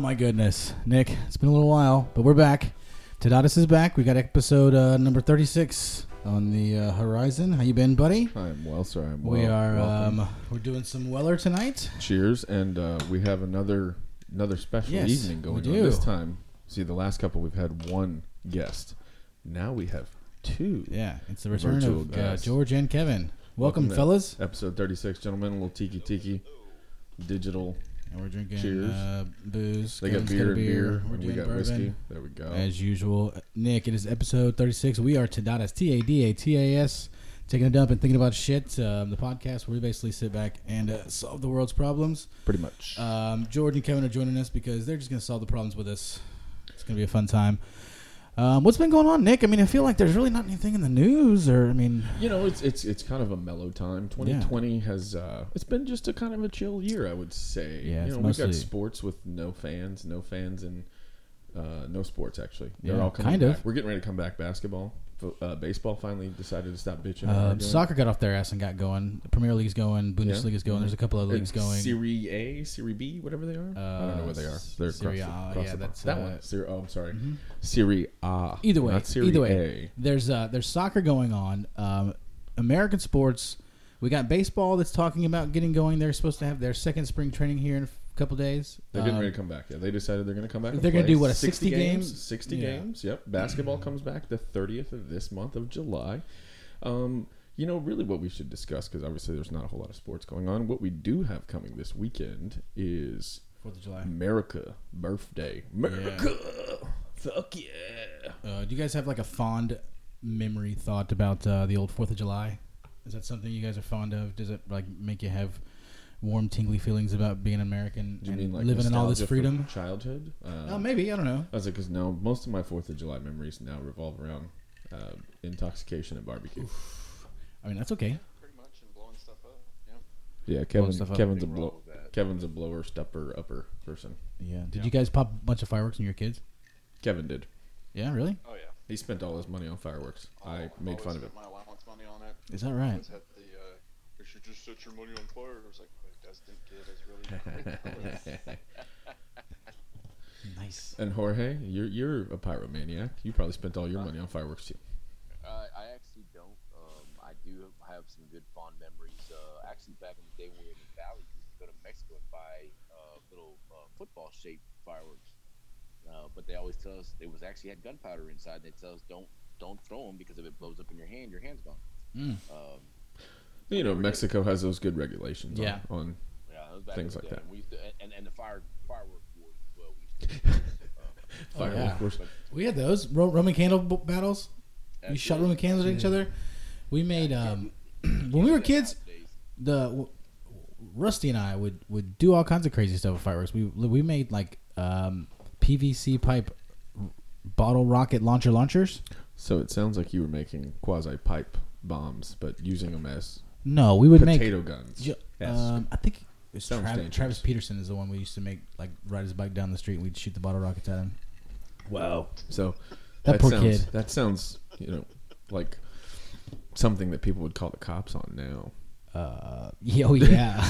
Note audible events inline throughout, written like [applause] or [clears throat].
my goodness, Nick, it's been a little while, but we're back. Tadatas is back. We got episode uh, number thirty-six on the uh, horizon. How you been, buddy? I'm well, sir. I'm well. we are Welcome. um, we're doing some Weller tonight. Cheers, and uh, we have another another special Yes, evening we going on this time. See, the last couple we've had one guest. Now we have two. Yeah, it's the return Virtual of uh, guest. George and Kevin. Welcome, to fellas. Episode 36, gentlemen. A little tiki tiki, digital. And we're drinking Cheers. uh, booze. They got beer and beer. We're and we got bourbon. whiskey. There we go. As usual, Nick, it is episode 36. We are Tadatas, T A D A T A S, taking a dump and thinking about shit. Um, the podcast where we basically sit back and uh, solve the world's problems. Pretty much. Um, George and Kevin are joining us because they're just going to solve the problems with us. It's going to be a fun time. Um, what's been going on, Nick? I mean, I feel like there's really not anything in the news, or I mean, you know, it's it's it's kind of a mellow time. 2020 has uh, it's been just a kind of a chill year, I would say. Yeah, you know, we've got sports with no fans, no fans, and uh, no sports actually. They're Yeah, all kind of. back. We're getting ready to come back. Basketball, uh, baseball finally decided to stop bitching. uh, soccer got off their ass and got going. The Premier League's going. Bundesliga's going. There's a couple of leagues going. Serie A, Serie B, whatever they are. I don't know where they are. They're Serie across, the, across yeah, that's, that uh, one. Serie, oh, I'm sorry. mhm. Serie A. Either way, not Serie either way, A. there's uh, there's soccer going on. Um, American sports. We got baseball that's talking about getting going. They're supposed to have their second spring training here in couple days. They're getting Um, ready to come back. Yeah, they decided they're going to come back. They're gonna do, what, a 60 games? 60 Yeah. games. Yep. Basketball comes back the 30th of this month of July. Um, you know, really, what we should discuss because obviously there's not a whole lot of sports going on. What we do have coming this weekend is Fourth of July. America birthday. America. Fuck yeah. Uh, do you guys have like a fond memory thought about uh, the old Fourth of July? Is that something you guys are fond of? Does it like make you have warm, tingly feelings about being American Do you and mean like living in all this nostalgia from freedom? Childhood. Uh, Oh, maybe I don't know. I was like, because no, most of my Fourth of July memories now revolve around uh, intoxication and barbecue. I mean, that's okay. pretty much and blowing stuff up. Yeah. Yeah, Kevin. Kevin's a Nothing blow. wrong with that. Kevin's a blower, stepper, upper person. Yeah. Did Yeah. you guys pop a bunch of fireworks when your kids? Kevin did. Yeah, really? Oh yeah. He spent all his money on fireworks. I Oh, made always fun of it. spent My allowance money on it. Is that right? Always had the. Uh, you should just set your money on fire. I was like, wait, that's didn't get as really. [laughs] [laughs] Nice. and Jorge, you're you're a pyromaniac. You probably spent all your money on fireworks too. Uh, I actually don't. Um, I do have some good fond memories. Uh, actually, back in the day when we were in the valley, we used to go to Mexico and buy uh, little uh, football-shaped fireworks. Uh, but they always tell us they was actually had gunpowder inside. They tell us don't don't throw them because if it blows up in your hand, your hand's gone. Mm. Um, You know, Mexico has those good regulations. on- Yeah. On, yeah, that was back Things like that. And we used to, and, and the fire firework wars as well. We used to. [laughs] uh, fireworks. yeah. wars. We had those Ro- Roman candle b- battles. We shot. Roman candles at each other. We made um, when we were kids. The w- Rusty and I would would do all kinds of crazy stuff with fireworks. We we made like um, PVC pipe r- bottle rocket launcher launchers. So it sounds like you were making quasi pipe bombs, but using them as No, we would make. potato guns. ju- Yes. um, I think it's Sounds Travis, dangerous. Travis Peterson is the one we used to make like ride his bike down the street. and We'd shoot the bottle rockets at him. Wow. So That poor sounds, kid. That sounds, you know, like something that people would call the cops on now. Uh, [laughs] yeah, oh yeah,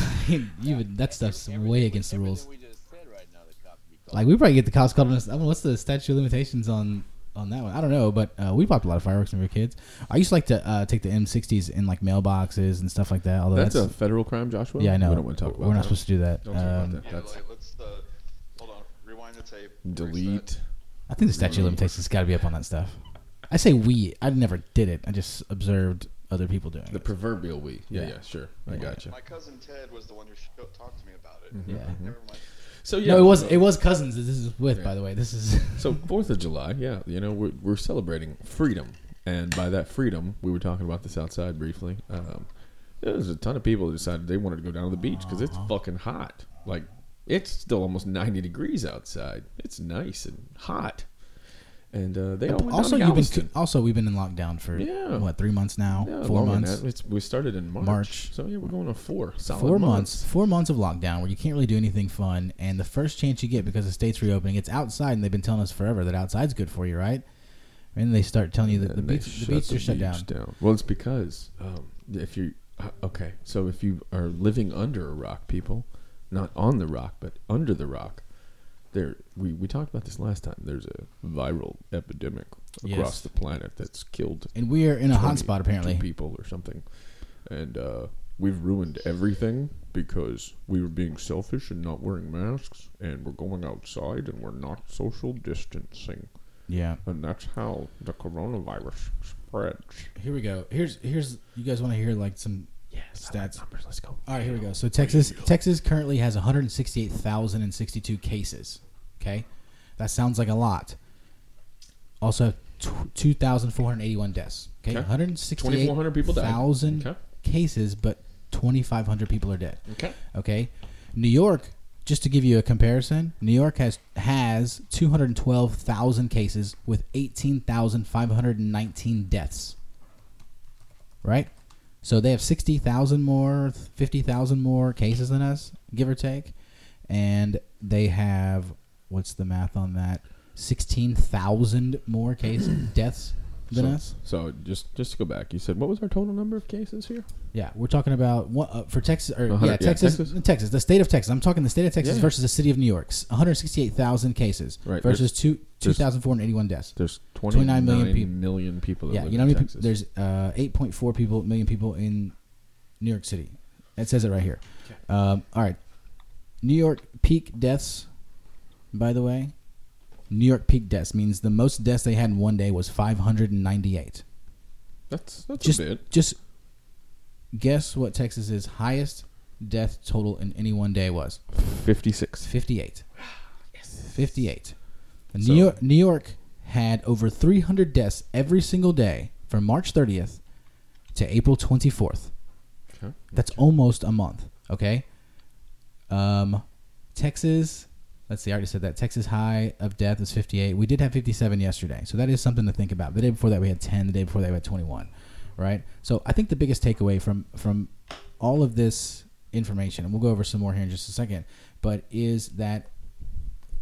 even that stuff's way against the rules. Everything we just said right now, the cops would be called. Like we probably get the cops called on us. I mean, what's the statute of limitations on on that one? I don't know, but uh, we popped a lot of fireworks when we were kids. I used to like to uh, take the M60s in like mailboxes and stuff like that. Although That's, that's, a federal crime, Joshua. yeah, I know. We don't want to talk about We're not that. supposed to do that. Don't talk about Um, that. Yeah, That's let's uh, hold on. Rewind the tape. delete. I think the statute of limitations got to be up on that stuff. I say we. I never did it. I just observed other people doing it. The it. proverbial we. Yeah, Yeah. yeah, sure. I Yeah. got you. My cousin Ted was the one who talked to me about it. Yeah. Never mind. So yeah, No, it was it was cousins. that This is with, Yeah. by the way. This is [laughs] So Fourth of July, yeah, you know we're, we're celebrating freedom, and by that freedom, we were talking about this outside briefly. Um, there was a ton of people that decided they wanted to go down to the beach because it's fucking hot. Like it's still almost ninety degrees outside. It's nice and hot, and uh, they also down to you've been also we've been in lockdown for Yeah. what three months now, yeah, four months. It's, we started in March, March. so yeah, we're going on four solid four months. four months of lockdown where you can't really do anything fun and the first chance you get because the state's reopening it's outside and they've been telling us forever that outside's good for you right and they start telling you that the And beach the shut beach the are shut down beach Well, it's because um, if you uh, okay, so if you are living under a rock, people, not on the rock but under the rock, there we, we talked about this last time. There's a viral epidemic across Yes. the planet that's killed And we are in a 20 hotspot apparently. people or something, and uh, we've ruined everything because we were being selfish and not wearing masks, and we're going outside and we're not social distancing, Yeah. and that's how the coronavirus spreads. Here we go. Here's here's you guys want to hear like some Yes, Stats. numbers. Let's go. All right, here we go. So Texas Texas currently has 168,062 cases. Okay? That sounds like a lot. Also tw 2,481 deaths. Okay? Okay. 168,000 people died. Okay. cases, but 2,500 people are dead. Okay. Okay? New York, just to give you a comparison, New York has has 212,000 cases with 18,519 deaths. Right? So they have 60,000 more, 50,000 more cases than us, give or take. And they have, what's the math on that? 16,000 more cases, [clears throat] deaths than so, us. So just just to go back, you said what was our total number of cases here? Yeah, we're talking about what uh, for Texas or yeah, hundred- yeah, Texas, Texas. Texas, the state of Texas. I'm talking the state of Texas Yeah. versus the city of New York's 168,000 cases Right, versus two there's- 2,481 deaths. There's 29 29 million million, peop- million people. That Yeah, live you know how in many people? Texas. There's uh, 8.4 people million people in New York City. It says it right here. Um, all right, New York peak deaths. By the way, New York peak deaths means the most deaths they had in one day was 598. That's that's Just a bit. just guess what Texas's highest death total in any one day was. 56. 58. 58. And So- New York, New York had over 300 deaths every single day from March 30th to April 24th. Okay. That's almost a month. Okay. Um, Texas. Let's see. I already said that. Texas high of death is 58. We did have 57 yesterday, so that is something to think about. The day before that we had 10. The day before that we had 21. Right. So I think the biggest takeaway from from all of this information, and we'll go over some more here in just a second, but is that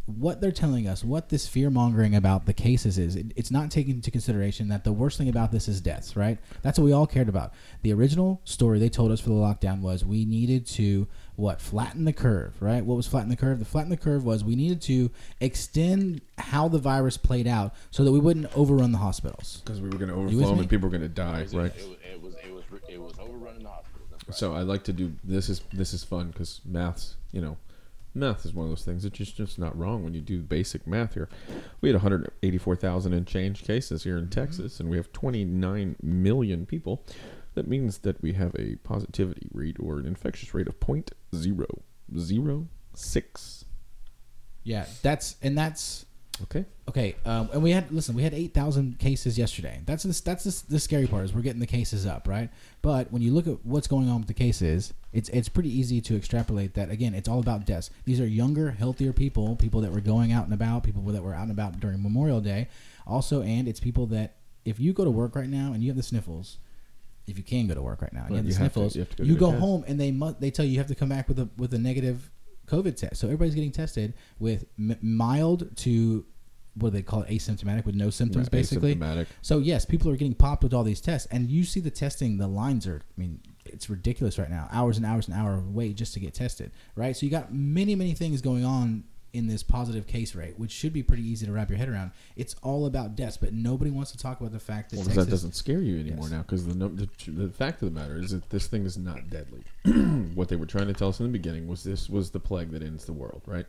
what they're telling us, what this fear mongering about the cases is, it, it's not taking into consideration that the worst thing about this is deaths, right? That's what we all cared about. The original story they told us for the lockdown was we needed to what flatten the curve, right? What was flatten the curve? The flatten the curve was we needed to extend how the virus played out so that we wouldn't overrun the hospitals. Because we were going to with overflow them and people were going to die, It was, right? it, was, it was it was it was overrunning the hospital. That's right. So I like to do this is this is fun because maths, you know, math is one of those things that just just not wrong when you do basic math here. We had 184,000 and change cases here in mm-hmm. Texas, and we have 29 million people. That means that we have a positivity rate or an infectious rate of 0.006. Yeah, that's and that's Okay. Okay, um, and we had listen. We had eight thousand cases yesterday. That's the, that's the, the scary part is we're getting the cases up, right? But when you look at what's going on with the cases, it's it's pretty easy to extrapolate that. Again, it's all about deaths. These are younger, healthier people, people that were going out and about, people that were out and about during Memorial Day. Also, and it's people that if you go to work right now and you have the sniffles, if you can go to work right now and Well, you have the you have to- sniffles, you have to go you go home and they mu- they tell you you have to come back with a with a negative COVID test. So everybody's getting tested with m- mild to what do they call it asymptomatic with no symptoms basically. asymptomatic. So yes, people are getting popped with all these tests, and you see the testing. The lines are, I mean, it's ridiculous right now. Hours and hours and hour of wait just to get tested, right? So you got many many things going on in this positive case rate, which should be pretty easy to wrap your head around. It's all about deaths, but nobody wants to talk about the fact that Well, Texas, that doesn't scare you anymore Yes. now because the, the the fact of the matter is that this thing is not deadly. [clears throat] what they were trying to tell us in the beginning was this was the plague that ends the world, right?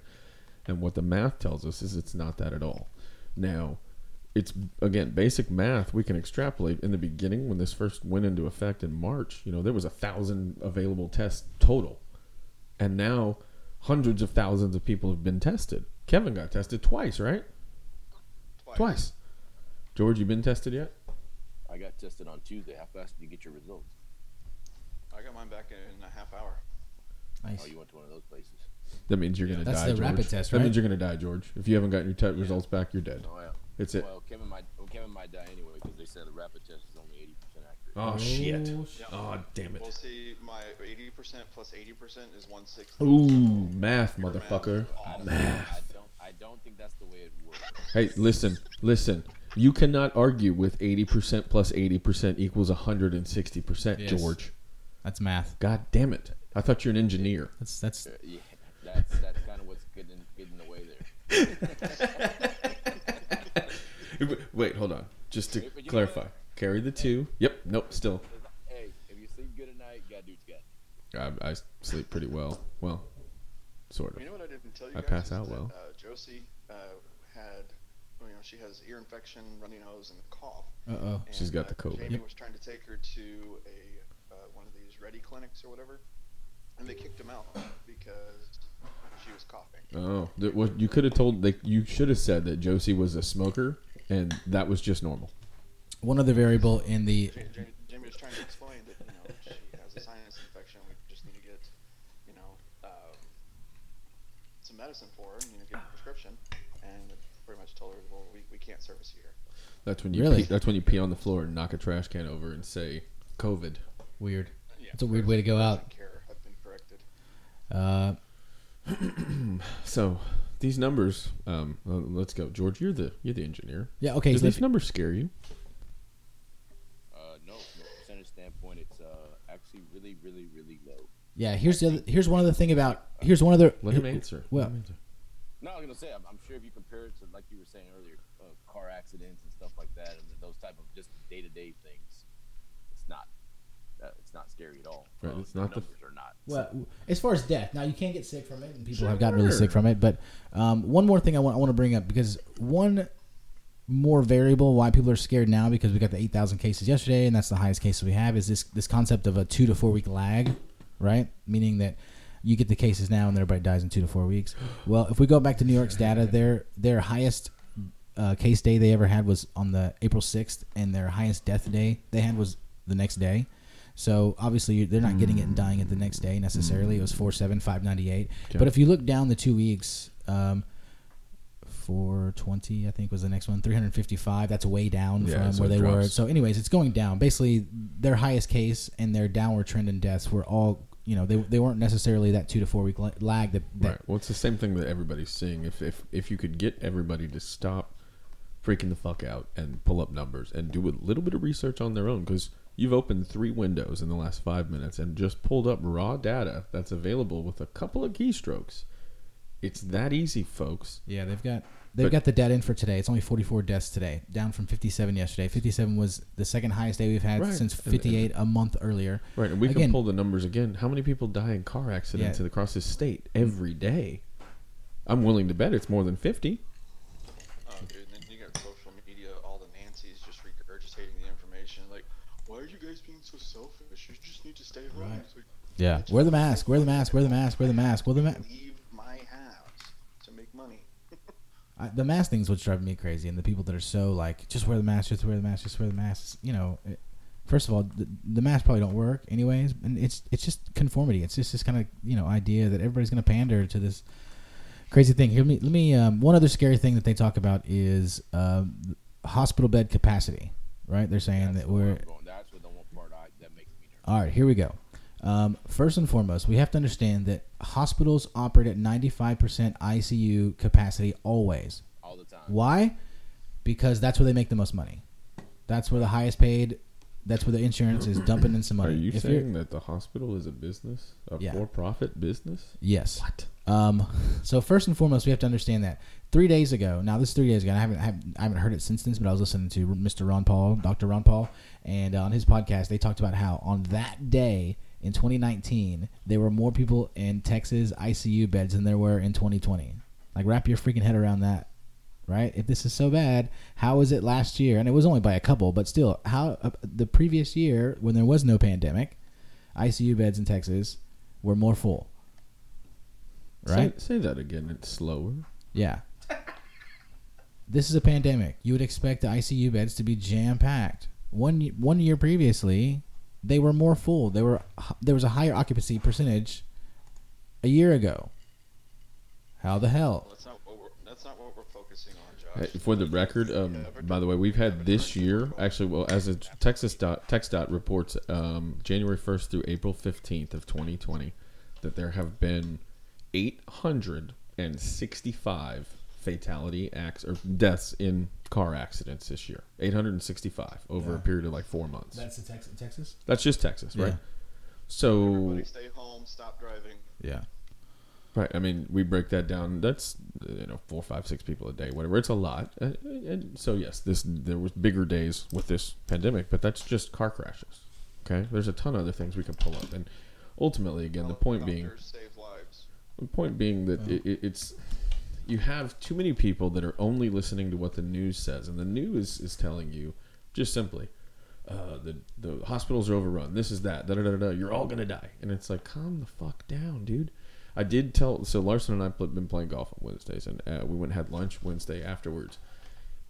And what the math tells us is it's not that at all. Now, it's again basic math. We can extrapolate. In the beginning, when this first went into effect in March, you know there was a thousand available tests total, and now hundreds of thousands of people have been tested. Kevin got tested twice, right? Twice. George, you been tested yet? I got tested on Tuesday. How fast did you get your results? I got mine back in a half hour. Nice. Oh, you went to one of those places. That means you're gonna That's die. the George. rapid test, That means you're gonna die, George. If you haven't gotten your te- results back, you're dead. Oh yeah. It's it. Well, Kevin might well, Kevin might die anyway because they said a rapid test is only eighty percent accurate. Oh, shit. shit. Oh damn it. We'll it. see. My 80% plus 80% is 160. Ooh, math, motherfucker. I don't, Math. I don't. I don't think that's the way it works. Hey, listen, listen. You cannot argue with 80% plus 80% equals 160%, Yes. George. That's math. God damn it. I thought you're an engineer. That's that's Uh, yeah, that's that's kind of what's getting getting in the way there. [laughs] Wait, hold on. Just to But you know clarify, carry the two. Yep. Nope. Still, Hey, if you sleep good at night, you gotta do what you got. I, I sleep pretty well. Well, sort of. You know what I didn't tell you I pass out that, well. Uh, Josie uh, had, well, you know, she has ear infection, runny nose, and a cough. Uh oh. And, She's got uh, the COVID. Jamie Yep. was trying to take her to a uh, one of these ready clinics or whatever, and they kicked him out because she was coughing. Oh, that was, you could have told. Like, you should have said that Josie was a smoker, and that was just normal. One other variable in the Ja- Jamie, Jamie was trying to explain that you know she has a sinus infection. We just need to get you know um, some medicine for her. You know, get a prescription, and pretty much told her, well, we, we can't service you here. That's when you. Really? Pee, that's when you pee on the floor and knock a trash can over and say COVID. weird. Yeah, It's a weird way to go out. Care. I've been corrected. Uh, [clears throat] So these numbers. Um, let's go, George. You're the you're the engineer. yeah. Okay. Does so this if- number scare you? Uh, no, from a percentage standpoint, it's uh actually really, really, really low. yeah. Here's the other. Here's one other thing about. Here's one other. Let him answer. Well, Let him answer. No, I was gonna say, I'm, I'm sure if you compare it to like you were saying earlier, uh, car accidents and stuff like that, and those type of just day to day things, it's not. Uh, it's not scary at all. Right, Uh, it's not the- numbers are not. Well, as far as death, now you can't get sick from it, and people have gotten really sick from it. But um, one more thing I want I want to bring up because one more variable why people are scared now because we got the eight thousand cases yesterday, and that's the highest cases we have is this this concept of a two to four week lag, right? Meaning that you get the cases now and everybody dies in two to four weeks. Well, if we go back to New York's data, their their highest uh, case day they ever had was on the April sixth, and their highest death day they had was the next day. So obviously they're not getting it and dying it the next day necessarily. It was four seven five ninety eight. Okay. But if you look down the two weeks, um, four twenty I think was the next one. Three hundred fifty five. That's way down Yeah, from so where they were. So anyways, it's going down. Basically, their highest case and their downward trend in deaths were all you know they, they weren't necessarily that two to four week lag that, that Right. Well, it's the same thing that everybody's seeing. If if if you could get everybody to stop freaking the fuck out and pull up numbers and do a little bit of research on their own, because you've opened three windows in the last five minutes and just pulled up raw data that's available with a couple of keystrokes. It's that easy, folks. Yeah, they've got they've But- got the dead in for today. It's only 44 deaths today, down from 57 yesterday. 57 was the second highest day we've had Right. since And- and- 58 a month earlier. Right, and we Again- can pull the numbers again. How many people die in car accidents Yeah. across this state every day? I'm willing to bet it's more than fifty. Oh, dude, and then you got social media, all the Nancy's just regurgitating the information. Like, why are you guys being so selfish? You just need to stay home. Right. Like, Yeah, wear the mask, wear the mask, wear the mask, wear the mask, wear the mask. leave my house to make money. I, the mask thing's what's driving me crazy, and the people that are so like, just wear the mask, just wear the mask, just wear the mask. You know, it, first of all, the, the masks probably don't work anyways, and it's it's just conformity. It's just this kind of you know idea that everybody's going to pander to this crazy thing. Here, let me let me. Um, one other scary thing that they talk about is um, hospital bed capacity. Right? They're saying That's that we're I'm going- That's the one part I, that makes me nervous. all right, here we go. Um, first and foremost, we have to understand that hospitals operate at 95% ICU capacity always. all the time. Why? Because that's where they make the most money. That's where the highest paid. That's where the insurance is dumping in some money. Are you If saying that the hospital is a business, a Yeah. for-profit business? Yes. What? Um, so first and foremost, we have to understand that three days ago. Now this is three days ago. and I haven't, I haven't I haven't heard it since then, but I was listening to Mr. Ron Paul, Dr. Ron Paul, and on his podcast they talked about how on that day in 2019 there were more people in Texas ICU beds than there were in 2020. Like wrap your freaking head around that. Right? If this is so bad, how was it last year? And it was only by a couple, but still, how uh, the previous year when there was no pandemic, ICU beds in Texas were more full. Right? Say, say that again. It's slower. Yeah. [laughs] This is a pandemic. You would expect the ICU beds to be jam packed. One one year previously, they were more full. They were there was a higher occupancy percentage a year ago. How the hell? That's not what we're. That's not what we're focusing on, Hey, Josh. For the record, um, by the way, we've had this year actually. Well, as a Texas dot Tex dot reports, um, January first through April fifteenth of twenty twenty, that there have been eight hundred and sixty-five fatality acts or deaths in car accidents this year. Eight hundred and sixty-five over a period of like four months. That's in Texas. Texas. That's just Texas, right? Yeah. So Everybody stay home. Stop driving. Yeah. Right. I mean, we break that down. That's you know four, five, six people a day, whatever. It's a lot. And so yes, this there was bigger days with this pandemic, but that's just car crashes. Okay. There's a ton of other things we can pull up, and ultimately, again, the point being, save lives. the point being that it, it, it's you have too many people that are only listening to what the news says, and the news is telling you just simply. Uh, the the hospitals are overrun. This is that. Da, da, da, da, You're all gonna die, and it's like, calm the fuck down, dude. I did tell. So Larson and I have been playing golf on Wednesdays, and uh, we went and had lunch Wednesday afterwards.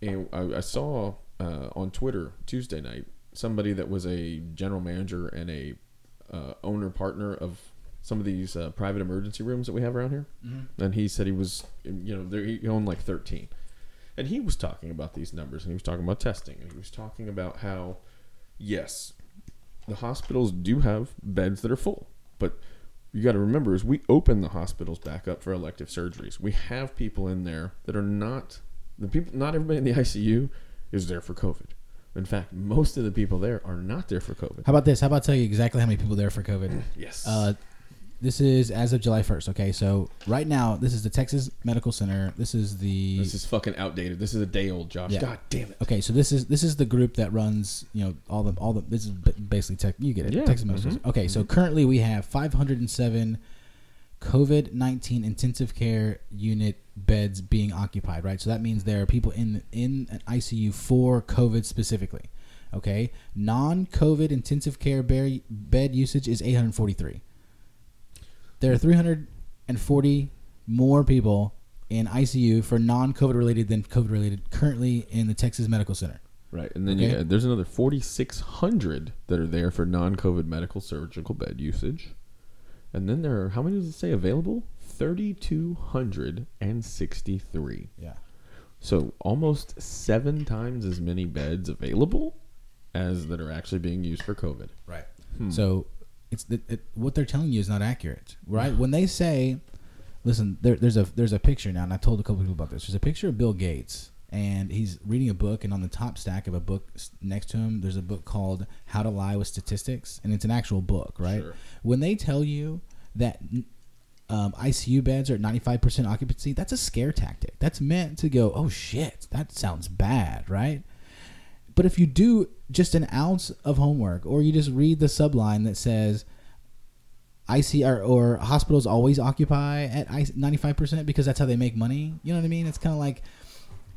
And I, I saw uh, on Twitter Tuesday night somebody that was a general manager and a uh, owner partner of some of these uh, private emergency rooms that we have around here, and he said he was, you know, there, he owned like thirteen, and he was talking about these numbers, and he was talking about testing, and he was talking about how, yes, the hospitals do have beds that are full, but you got to remember is we open the hospitals back up for elective surgeries. We have people in there that are not the people. Not everybody in the [laughs] ICU is there for COVID. In fact, most of the people there are not there for COVID. How about this? How about I tell you exactly how many people there for COVID? Yes. Uh, this is as of July 1st. Okay, so right now, this is the Texas Medical Center. This is the this is fucking outdated. This is a day old, Josh. Yeah. God damn it. Okay, so this is this is the group that runs, you know, all the all the this is ba- basically tech. You get it, Yeah, Texas Medical. mhm, Center. Okay, so currently we have 507 COVID 19 intensive care unit beds being occupied. Right, so that means there are people in in an ICU for COVID specifically. Okay, non COVID intensive care bed bed usage is 843. There are 340 more people in ICU for non COVID related than COVID related currently in the Texas Medical Center. Right, and then Okay. you there's another 4,600 that are there for non-COVID medical surgical bed usage, and then there are how many does it say available? 3,263. Yeah. So almost seven times as many beds available as that are actually being used for COVID. Right. Hmm. So it's the, it, what they're telling you is not accurate, right? when they say, listen, there, there's a there's a picture now, and I told a couple people about this. There's a picture of Bill Gates, and he's reading a book, and on the top stack of a book next to him, there's a book called How to Lie with Statistics, and it's an actual book, right? Sure. When they tell you that. Um, ICU beds are at 95% occupancy. That's a scare tactic. That's meant to go, oh shit, that sounds bad, right? But if you do just an ounce of homework, or you just read the subline that says, IC or, or hospitals always occupy at ninety five percent because that's how they make money. You know what I mean? It's kind of like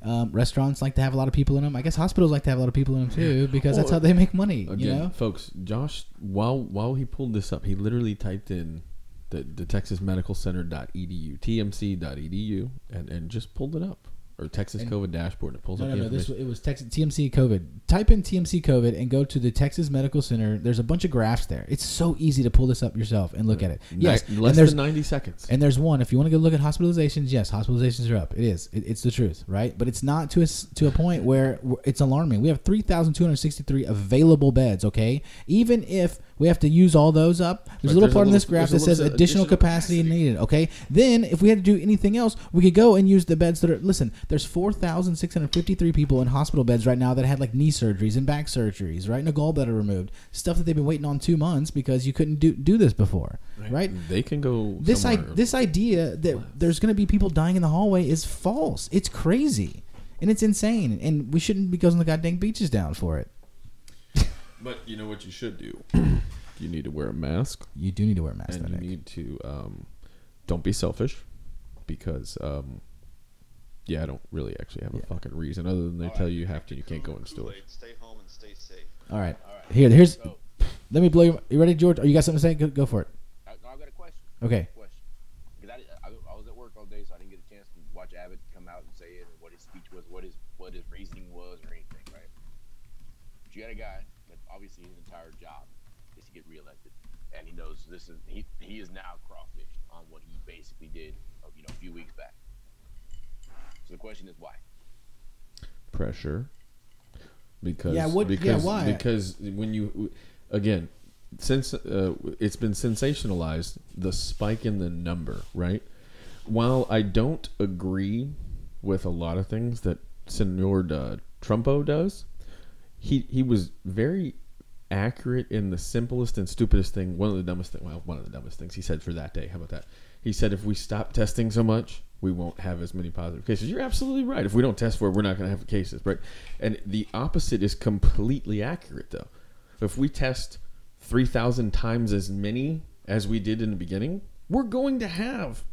um, restaurants like to have a lot of people in them. I guess hospitals like to have a lot of people in them too because that's how they make money. Again, you know? folks, Josh, while while he pulled this up, he literally typed in the, the Texas Medical Center.edu, tmc.edu, and, and just pulled it up. Or Texas And- COVID dashboard. It pulls No, up no, no. This it was Texas TMC COVID. Type in TMC COVID and go to the Texas Medical Center. There's a bunch of graphs there. It's so easy to pull this up yourself and look at it. Yes, and less there's than 90 seconds. And there's one. If you want to go look at hospitalizations, yes, hospitalizations are up. It is. It, it's the truth, right? But it's not to a, to a point where where it's alarming. We have 3,263 available beds. Okay, even if we have to use all those up, there's Right, a little there's a part in this graph that says additional, additional capacity, capacity. needed. Okay, then if we had to do anything else, we could go and use the beds that are. Listen, there's 4,653 people in hospital beds right now that had like knee surgeries and back surgeries, right, and a gallbladder removed, stuff that they've been waiting on two months because you couldn't do do this before, right? They can go. this I, this idea that there's going to be people dying in the hallway is false. It's crazy, and it's insane, and we shouldn't be closing the goddamn beaches down for it. But you know what you should do? [clears throat] you need to wear a mask, You do need to wear a mask. and though, you Nick. need to um, don't be selfish, because um, yeah, I don't really actually have a fucking reason other than they tell you you have to. You can't go in stores. Stay home and stay safe. All right, All right. here, here's. Go. Let me blow you. You ready, George? Or you got something to say? Go, go for it. I, I got a question. Okay. Question. Because I, I, I was at work all day, so I didn't get a chance to watch Abbott come out and say it, or what his speech was, what his what his reasoning was, or anything, right? But you got a guy that obviously his entire job is to get reelected, and he knows this is he he is now crawfish on what he basically did, you know, a few weeks back. So the question is why? pressure because Yeah, what- yeah, why? because when you again since uh, it's been sensationalized the spike in the number right while I don't agree with a lot of things that Senor uh, Trumpo does he he was very accurate in the simplest and stupidest thing. One of the dumbest thing. Well, one of the dumbest things he said for that day. How about that? He said if we stop testing so much, we won't have as many positive cases. You're absolutely right. If we don't test for it, we're not going to have cases, right? And the opposite is completely accurate, though. If we test 3,000 times as many as we did in the beginning, we're going to have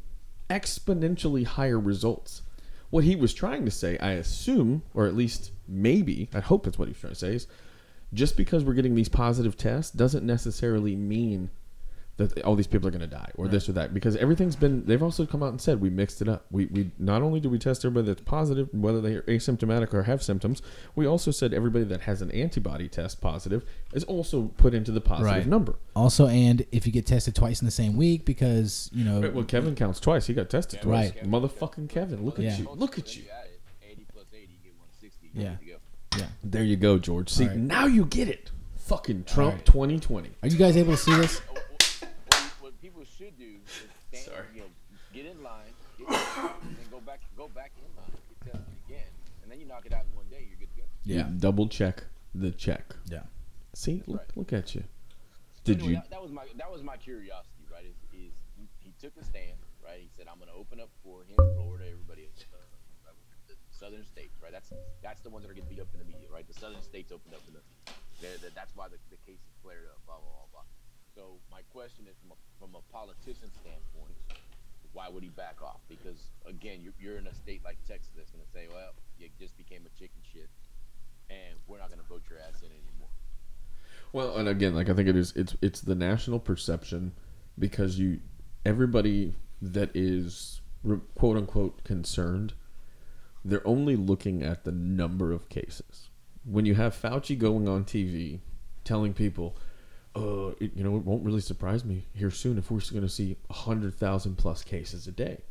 exponentially higher results. What he was trying to say, I assume, or at least maybe, I hope that's what he was trying to say, is just because we're getting these positive tests doesn't necessarily mean that all these people are going to die or this or that because everything's been they've also come out and said we mixed it up we, we not only do we test everybody that's positive whether they are asymptomatic or have symptoms we also said everybody that has an antibody test positive is also put into the positive Right. number Also, and if you get tested twice in the same week, because you know, Right, well kevin counts twice he got tested twice Right. motherfucking kevin look at Yeah. you look at you 80 plus 80, you get 160. Yeah. Good to go. yeah. there you go george see All right. now you get it fucking trump right. 2020 Are you guys able to see this? What, [laughs] what, what people should do is stand, Sorry. you know, get in line, get tested, and then go back, go back in line, get tested again, and then you knock it out in one day. You're good to go. You double check the check Yeah. see look, right. look at you So did anyway, you That, that was my that was my curiosity, right? Is, is he, he took a stand, right? He said, "I'm going to open up for him, Florida, everybody else, uh, uh, the southern right? That's the ones that are getting beat up in the media, right? The southern states opened up in the. That's why the, the cases flared up, blah blah blah blah. So my question is, from a, from a politician standpoint, why would he back off? Because again, you're, you're in a state like Texas that's going to say, "Well, you just became a chicken shit, and we're not going to vote your ass in anymore." Well, and again, like I think it is, it's it's the national perception because you, everybody that is quote unquote concerned, they're only looking at the number of cases. When you have Fauci going on TV telling people, uh, it, you know, it won't really surprise me here soon if we're going to see hundred thousand plus cases a day.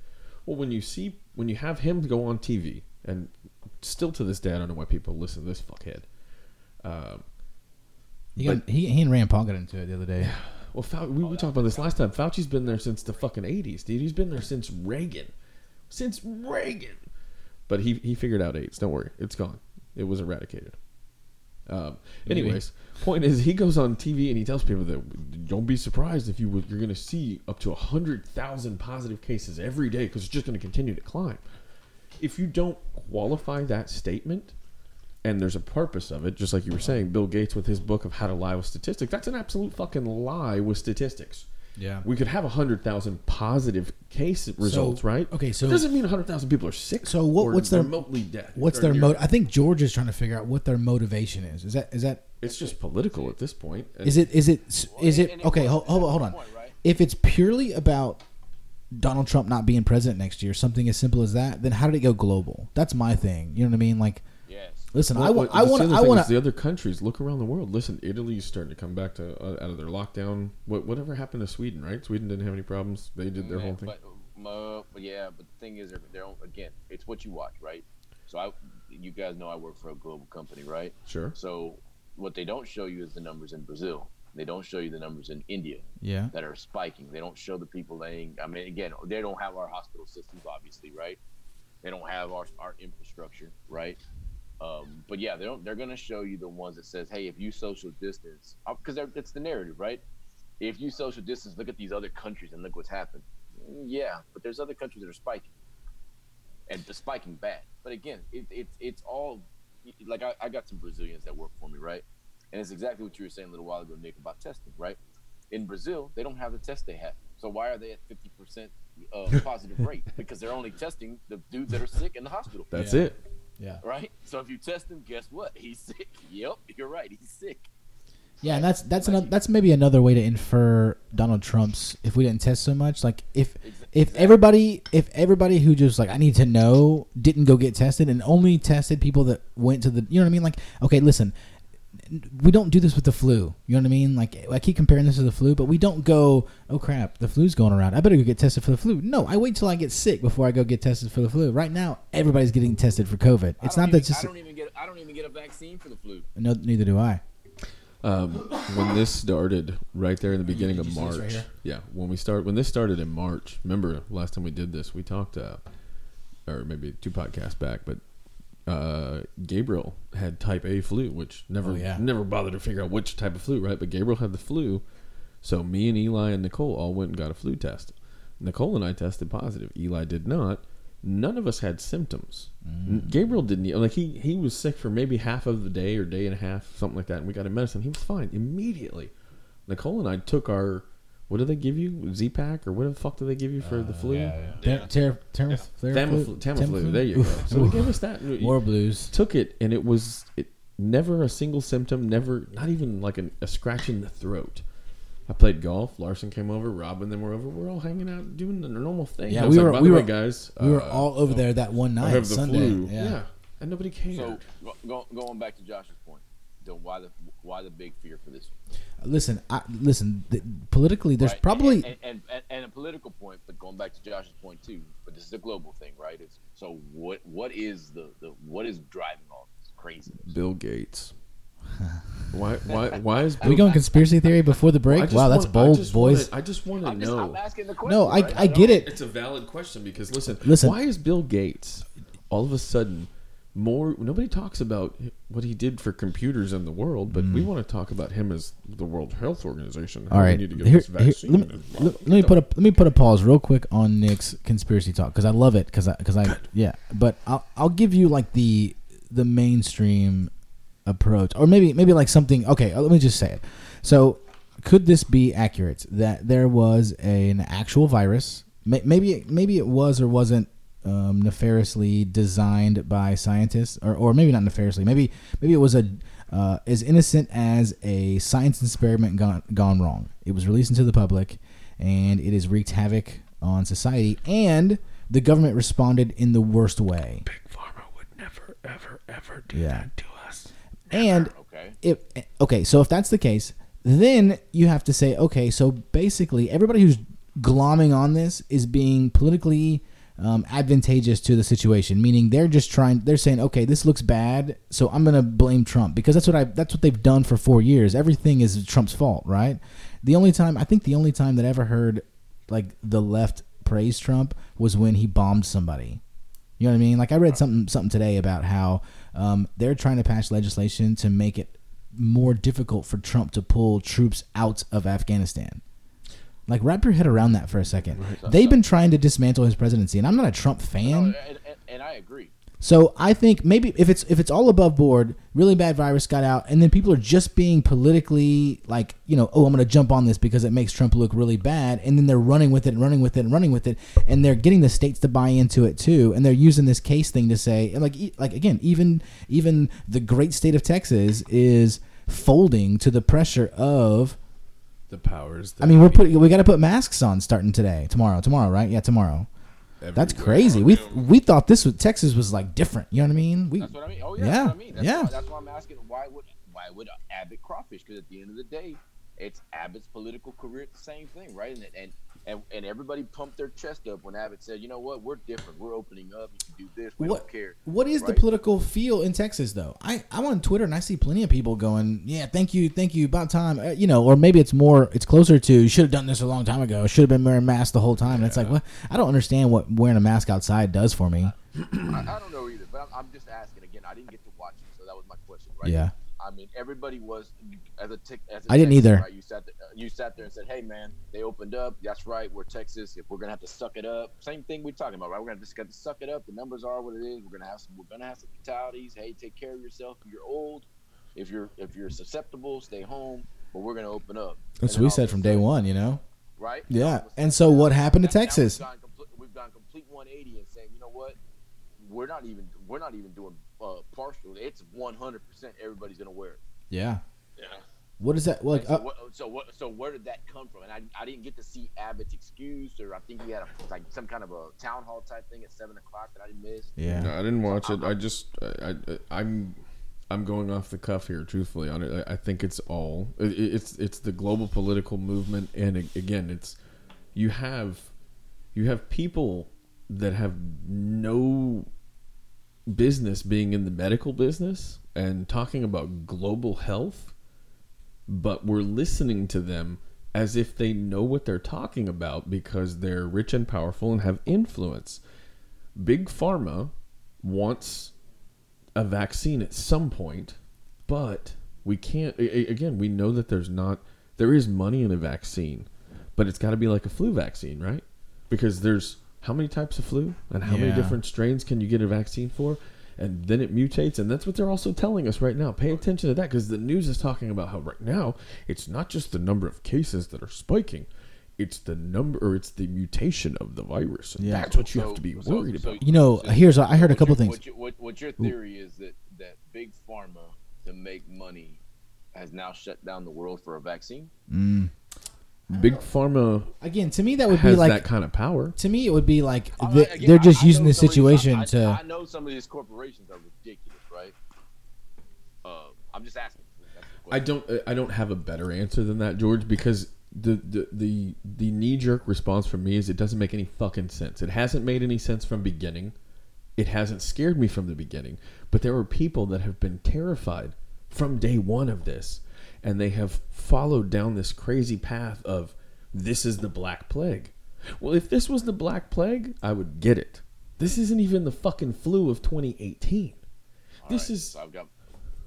Well, when you see when you have him go on TV, and still to this day, I don't know why people listen to this fuckhead. Um, He, got, he, he and Rand Paul got into it the other day. Well, Fau- we, we talked about this last time. Fauci's been there since the fucking eighties, dude. He's been there since Reagan, since Reagan. But he he figured out AIDS. Don't worry, it's gone. It was eradicated. Um, Maybe. anyways, point is, he goes on TV and he tells people that don't be surprised if you would, you're going to see up to hundred thousand positive cases every day because it's just going to continue to climb. If you don't qualify that statement, and there's a purpose of it, just like you were saying, Bill Gates with his book of how to lie with statistics. That's an absolute fucking lie with statistics. Yeah. We could have a hundred thousand positive case results, right? okay, so- it doesn't mean a hundred thousand people are sick. So what- or what's their- remotely dead? What's their near mo? I think George is trying to figure out what their motivation is. Is that is that It's just political at this point. And is it is it is and- it it okay? Hold, hold on, hold on. point, right? If it's purely about Donald Trump not being president next year, something as simple as that, then how did it go global? That's my thing. You know what I mean? Like, Yes. Listen, I Well, want, well, I want, the other I want the other countries. Look around the world. Listen, Italy's starting to come back to uh, out of their lockdown. What whatever happened to Sweden? Right? Sweden didn't have any problems. They did their Yeah, whole thing. But, uh, but yeah, but the thing is, they're, they're again, it's what you watch, right? So I, you guys know I work for a global company, right? Sure. So what they don't show you is the numbers in Brazil. They don't show you the numbers in India Yeah, that are spiking. They don't show the people laying. I mean, again, they don't have our hospital systems, obviously, right? They don't have our, our infrastructure, right? Um, but yeah, they don't. They're gonna show you the ones that says, "Hey, if you social distance," because it's the narrative, right? If you social distance, look at these other countries and look what's happened. Mm, Yeah, but there's other countries that are spiking, and the spiking bad. But again, it, it it's all like I, I got some Brazilians that work for me, right? And it's exactly what you were saying a little while ago, Nick, about testing, right? In Brazil, they don't have the test they have. So why are they at fifty percent uh, [laughs] positive rate? Because they're only testing the dudes that are sick in the hospital, That's Yeah. it. Yeah, right? So if you test him, guess what? He's sick. [laughs] Yep, you're right. He's sick. yeah. And that's that's another, that's maybe another way to infer Donald Trump's. If we didn't test so much, like if if everybody if everybody who just like I need to know didn't go get tested and only tested people that went to the you know what I mean like okay listen we don't do this with the flu you know what I mean like I keep comparing this to the flu but we don't go oh crap the flu's going around I better go get tested for the flu no I wait till I get sick before I go get tested for the flu right now everybody's getting tested for COVID it's don't even, that just I don't even get. I don't even get a vaccine for the flu. no neither do I Um, when this started, right there in the beginning of you see this March. right yeah, when we start, when this started in March. Remember last time we did this, we talked, uh, or maybe two podcasts back, but uh, Gabriel had type A flu, which never Oh, yeah. never bothered to figure out which type of flu, right? But Gabriel had the flu, so me and Eli and Nicole all went and got a flu test. Nicole and I tested positive. Eli did not. None of us had symptoms. N- Gabriel didn't like he he was sick for maybe half of the day or day and a half, something like that. And we got him medicine. He was fine immediately. Nicole and I took our what do they give you? Z pack or what the fuck do they give you for the flu? Ter- ter- ter- ter- Tamiflu. Tamiflu. There you go. So they gave us that. [laughs] More blues. Took it, and it was it never a single symptom. Never, not even like an, a scratch in the throat. I played golf. Larson came over. Rob and them were over. We're all hanging out doing the normal thing. Yeah, we like, were- By we were- way, guys. We were uh, all over there that one I night, have the Sunday. flu. Yeah. Yeah. and nobody cared. So go, go, going back to Josh's point, then why the why the big fear for this? Listen, I, listen. th- politically, there's Right? probably and, and, and, and a political point, but going back to Josh's point too. But this is a global thing, right? It's so what what is the, the what is driving all this craziness? Bill Gates. [laughs] why? Why? Why is [laughs] Are we going conspiracy theory before the break? just Wow, that's want- I bold, just boys. Wanna, I just want to know. I'm asking the question. no, I, right? I don't- get it. It's a valid question because listen, Listen. why is Bill Gates all of a sudden more? Nobody talks about what he did for computers in the world, but we want to talk about him as the World Health Organization. Mm. All right, need to get here, this here- vaccine. let, me, let, let me put a let me put a pause real quick on Nick's conspiracy talk because I love it because I because I yeah, but I'll I'll give you like the the mainstream approach or maybe maybe like something. Okay, uh, let me just say it. So, could this be accurate that there was an actual virus? Maybe maybe it was or wasn't um, nefariously designed by scientists, or, or maybe not nefariously. Maybe maybe it was a uh, as innocent as a science experiment gone gone wrong. It was released into the public, and it has wreaked havoc on society. And the government responded in the worst way. Big Pharma would never, ever, ever do Yeah. that to us. And Okay. if okay, so if that's the case, then you have to say, okay, so basically everybody who's glomming on this is being politically um, advantageous to the situation, meaning they're just trying. They're saying, okay, this looks bad, so I'm gonna blame Trump because that's what I that's what they've done for four years. Everything is Trump's fault, right? The only time I think the only time that I ever heard like the left praise Trump was when he bombed somebody. You know what I mean? Like I read something something today about how um, they're trying to pass legislation to make it more difficult for Trump to pull troops out of Afghanistan. Like wrap your head around that for a second. They've been trying to dismantle his presidency, and I'm not a Trump No, fan. and, and, and I agree. So I think maybe if it's if it's all above board, really bad virus got out, and then people are just being politically like, you know, oh, I'm going to jump on this because it makes Trump look really bad, and then they're running with it and running with it and running with it, and they're getting the states to buy into it too, and they're using this case thing to say, and like, like again, even even the great state of Texas is folding to the pressure of. The powers. I mean, we're putting we got to put masks on starting today, tomorrow, tomorrow, right? Yeah, tomorrow. That's crazy. We we thought this was Texas was like different. You know what I mean? We That's what I mean. Oh yeah, Yeah, that's what I mean. That's yeah. Why, that's why I'm asking why would why would Abbott crawfish? Because at the end of the day, it's Abbott's political career. It's the same thing, right? And and and, and everybody pumped their chest up when Abbott said, you know what, we're different. We're opening up. You can do this. We what don't care. what is the political feel in Texas though? I I'm on Twitter and I see plenty of people going, yeah, thank you, thank you, about time, uh, you know, or maybe it's more, it's closer to you should have done this a long time ago. Should have been wearing masks the whole time. And it's like, what? I don't understand what wearing a mask outside does for me. I, I don't know either, but I'm, I'm just asking again. I didn't get to watch it, so that was my question, right? Yeah. I mean, everybody was as a tick. As a I didn't Texan, either. Right? You sat there, you sat there and said, "Hey, man, they opened up. That's right. We're Texas. If we're gonna have to suck it up, same thing we're talking about, right? We're gonna just got to suck it up. The numbers are what it is. We're gonna have some. We're gonna have some fatalities. Hey, take care of yourself. If you're old, if you're if you're susceptible, stay home. But we're gonna open up. That's what we said from day one, you know? right? Yeah, all of a sudden and so what happened to now- now Texas? We've gone, complete, we've gone complete 180 and saying, you know what? We're not even we're not even doing uh, partial. It's 100 percent. Everybody's gonna wear it. Yeah. Yeah. What is that? Like, so, uh, what, so what? So where did that come from? And I, I didn't get to see Abbott's excuse, or I think he had a, like some kind of a town hall type thing at seven o'clock that I missed. yeah. No, I didn't watch it. I just, I, I, I'm, I'm going off the cuff here. Truthfully, on it, I I think it's all. It, it's, it's the global political movement, and again, it's, you have, you have people that have no business being in the medical business and talking about global health, but we're listening to them as if they know what they're talking about because they're rich and powerful and have influence. Big Pharma wants a vaccine at some point, but we can't. Again, we know that there's not. There is money in a vaccine, but it's got to be like a flu vaccine, right? Because there's how many types of flu and how many different strains can you get a vaccine for? And then it mutates, and that's what they're also telling us right now. Pay attention to that because the news is talking about how right now it's not just the number of cases that are spiking, it's the number or it's the mutation of the virus. And Yeah. That's what you have to be so- worried so- about. You know, here's I heard a couple your- things. What your, what, what your theory is that that big pharma to make money has now shut down the world for a vaccine. Mm. Big pharma Again, to me that would be like that kind of power. to me it would be like I- the- again, they're just I using the this some of these- situation I, to. I, I know some of these corporations are ridiculous, right? Uh, I'm just asking. I don't I don't have a better answer than that, George, because the the the, the knee jerk response from me is it doesn't make any fucking sense. It hasn't made any sense from beginning. It hasn't scared me from the beginning. But there are people that have been terrified from day one of this, and they have followed down this crazy path of this is the black plague. Well, if this was the black plague, I would get it. This isn't even the fucking flu of 2018. All this right, is So I've got.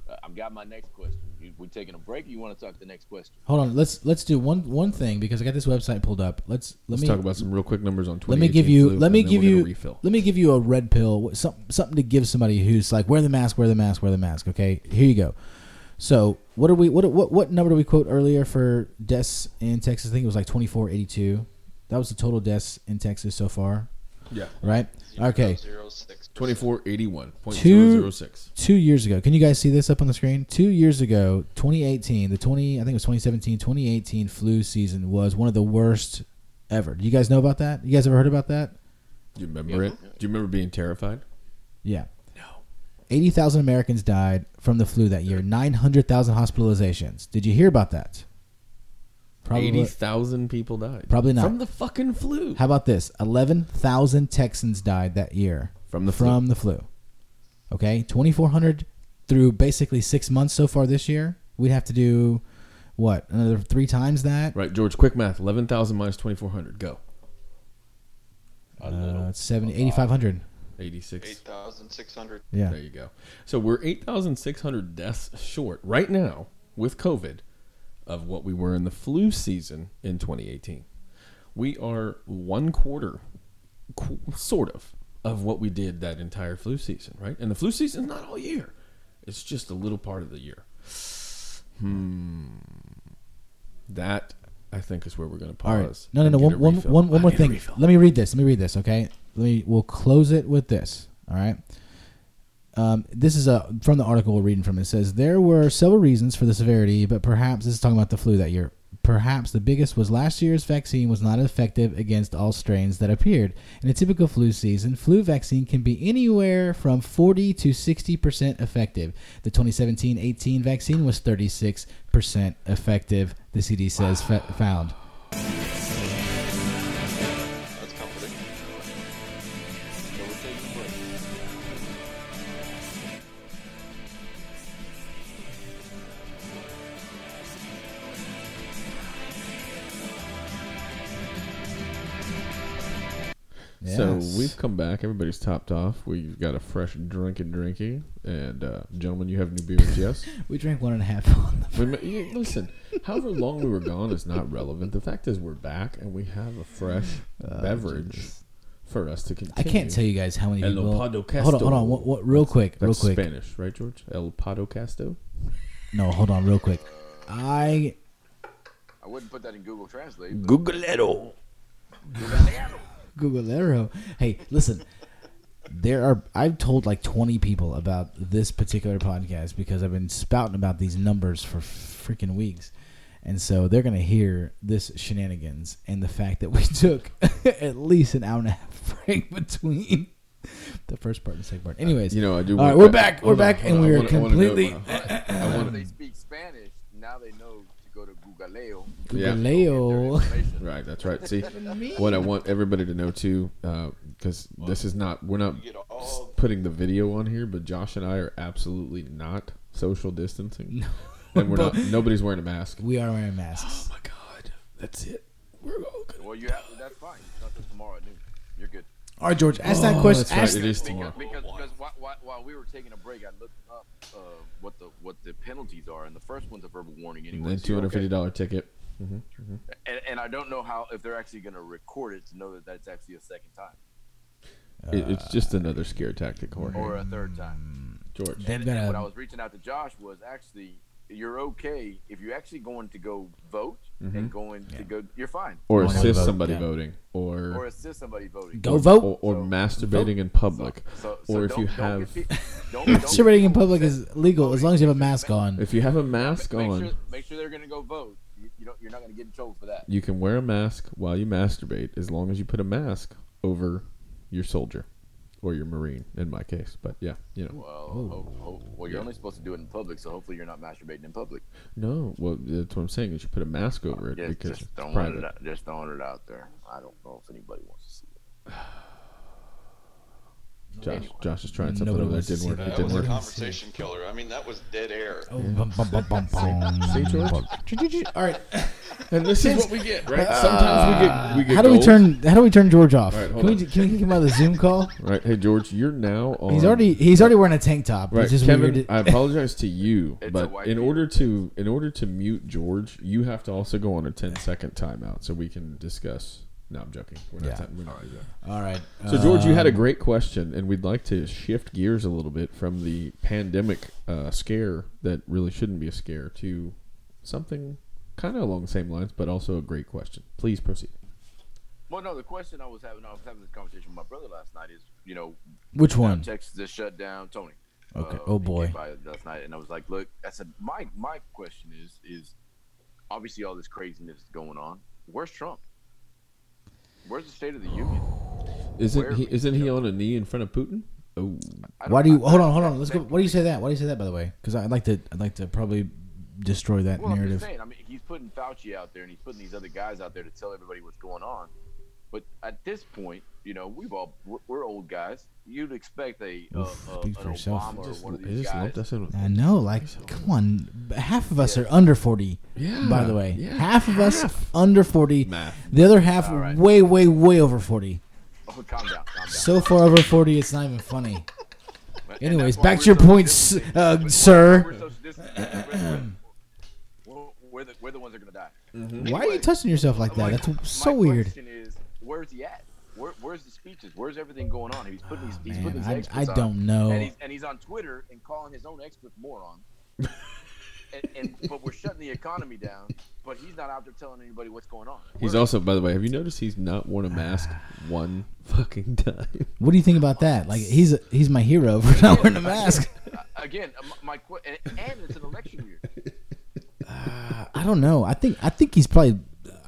uh, I've got my next question. You, we taking a break? Or you want to talk the next question? Hold on, let's let's do one one thing because I got this website pulled up. Let's let Let's me talk about some real quick numbers on 2018 let me give you flu, let me give you refill. let me give you a red pill something something to give somebody who's like wear the mask wear the mask wear the mask okay here you go so what are we what what what number did we quote earlier for deaths in Texas I think it was like 2482 that was the total deaths in Texas so far Yeah. right okay Zero six. 2481.006. two years ago can you guys see this up on the screen two years ago 2018 the 20 i think it was 2017 2018 flu season was one of the worst ever do you guys know about that you guys ever heard about that Do you remember Yeah. it? Do you remember being terrified? yeah no 80000 americans died from the flu that year. Nine hundred thousand hospitalizations. Did you hear about that? Probably eighty thousand people died. Probably not from the fucking flu. How about this? Eleven thousand Texans died that year from the from flu. the flu. Okay, twenty four hundred through basically six months so far this year. We'd have to do what another three times that. Right, George. Quick math: eleven thousand minus twenty four hundred. Go. Uh, 7,500. 86. Eight thousand six hundred. Yeah. There you go. So we're 8,600 deaths short right now with COVID of what we were in the flu season in 2018. We are one quarter, qu- sort of, of what we did that entire flu season, right? And the flu season is not all year, it's just a little part of the year. Hmm. That, I think, is where we're going to pause. right. No, no, no. get One, a one, refill. one, one I more thing. refill. Let me read this. Let me read this. Okay. Let me. We'll close it with this. All right. Um, this is a from the article we're reading from. It says there were several reasons for the severity, but perhaps this is talking about the flu that year. Perhaps the biggest was last year's vaccine was not effective against all strains that appeared. In a typical flu season, flu vaccine can be anywhere from 40 to 60% effective. The 2017-18 vaccine was 36% effective, the CD says fa- found. So Yes. we've come back. Everybody's topped off. We've got a fresh drink and drinking drinky. And, uh, gentlemen, you have new beers, yes? [laughs] We drank one and a half on the We ma- listen, however long we were gone is not relevant. The fact is, we're back and we have a fresh beverage for us to continue. I can't tell you guys how many El people. Podcast. Hold on, hold on. What, what, real quick, real That's quick. Spanish, right, George? El Podocasto. No, hold on, real quick. I I wouldn't put that in Google Translate. but- Googlero. Google Arrow. Hey, listen. There are I've told like 20 people about this particular podcast because I've been spouting about these numbers for freaking weeks. And so they're going to hear this shenanigans and the fact that we [laughs] took [laughs] at least an hour and a half [laughs] break between the first part and the second part. Uh, Anyways, You know, I do. All right, we're back, we're back, and on. We are wanna- I wanna know- completely- I Now wanna- they speak Spanish. Now they know to go. Yeah. Right, that's right. See, what I want everybody to know too, because this is not we're not You get all putting the video on here, but Josh and I are absolutely not social distancing, no. [laughs] and we're not. [laughs] Nobody's wearing a mask. We are wearing masks. Oh my god, that's it. We're all good. Well, you have that's fine. You talk to tomorrow at noon. You're good. All right, George, ask that Oh, question. that's right, it is Tinger. Because, because while, while, while we were taking a break, I looked up uh, what the what the penalties are, and the first one's a verbal warning. And Anyway, then so two you're hundred okay. fifty dollar ticket. Mm-hmm, mm-hmm. And, and I don't know how if they're actually going to record it to know that that's actually a second time It, it's just another scare tactic, Jorge. or a third time. Mm. George. They've And, and what I a was reaching out to Josh was actually you're okay if you're actually going to go vote Mm-hmm. and going to go. You're fine. Or Or assist vote, somebody yeah. voting, or or assist somebody voting. go vote. or, or So- masturbating in public, So, so or if you have get pe- [laughs] don't- don't Masturbating in public is [laughs] legal as long as you have a mask on. if you have a mask make, on, Sure, make sure they're going to go vote. You, you don't, you're not going to get in trouble for that. you can wear a mask while you masturbate, as long as you put a mask over your soldier or your marine, in my case. But yeah, you know, Well, oh, ho- ho- well, you're only supposed to do it in public, so hopefully you're not masturbating in public. no. Well, that's what I'm saying. Is you put a mask over it Just, because just throwing private. it out, just throwing it out there. I don't know if anybody wants to see it. [sighs] [sighs] [sighs] Josh, Anyway. Josh is trying something Nobody over there. wants Didn't work. that. It That didn't was a work. conversation killer. I mean, that was dead air. Oh, bum, bum, bum, bum, bum. See, George? All right. [laughs] And this is what we get, right? Ah. Sometimes we get we get. How do we turn? How do we turn George off? All right, can hold we can we kick him out of the Zoom call? [laughs] Right, hey George, you're now on. He's already he's already wearing a tank top. Right, It's just Kevin. weird. I apologize to you, [laughs] but in beard. order to in order to mute George, you have to also go on a 10 second timeout so we can discuss. No, I'm joking. We're not. Yeah. we're not doing that. All right. So George, you had a Um, great question, and we'd like to shift gears a little bit from the pandemic uh, scare that really shouldn't be a scare to something kind of along the same lines, but also a great question. Please proceed. Well, no, the question I was having, I was having this conversation with my brother last night is, you know, Which one? Texas just shut down. Tony. Okay. Uh, Oh, boy. by Last night, and I was like, look, I said, my my question is, is obviously all this craziness is going on. Where's Trump? Where's the State of the Union? Isn't Where- he? Isn't he on a knee in front of Putin? Oh, Why do you I- hold on? Hold on. Let's go. Why do you say that? Why do you say that? By the way, because I'd like to. I'd like to probably destroy that Well, I'm narrative. just saying. I mean, he's putting Fauci out there, and he's putting these other guys out there to tell everybody what's going on. But at this point, you know, we've all we're, we're old guys. You'd expect a, uh, Oof, uh, speak an for yourself. Obama or just, one of these guys. lumped us in with I know. Like, come on. Half of us Yeah. are under forty. Yeah, By the way, yeah, half of us half. under forty. Math. The other half All right. way, way, way over forty. Oh, calm down, calm down. So far over forty, it's not even funny. Anyways, back to your social point, uh, sir. We're. We're- we're- we're the, we're the ones that are gonna die. Why are you Anyway, touching yourself like that? That's so my weird. Question is, where's he at? Where, where's the speeches? Where's everything going on? He's putting these, he's Man, putting these I, experts I on, don't know. And he's, and he's on Twitter and calling his own experts moron. [laughs] and, and but we're shutting the economy down. But he's not out there telling anybody what's going on. He's also, by the way, have you noticed he's not worn a mask [sighs] one fucking time? What do you think about that? Like he's a, he's my hero for not wearing a mask. again. uh, My, my and, and it's an election year. [sighs] I don't know. I think I think he's probably.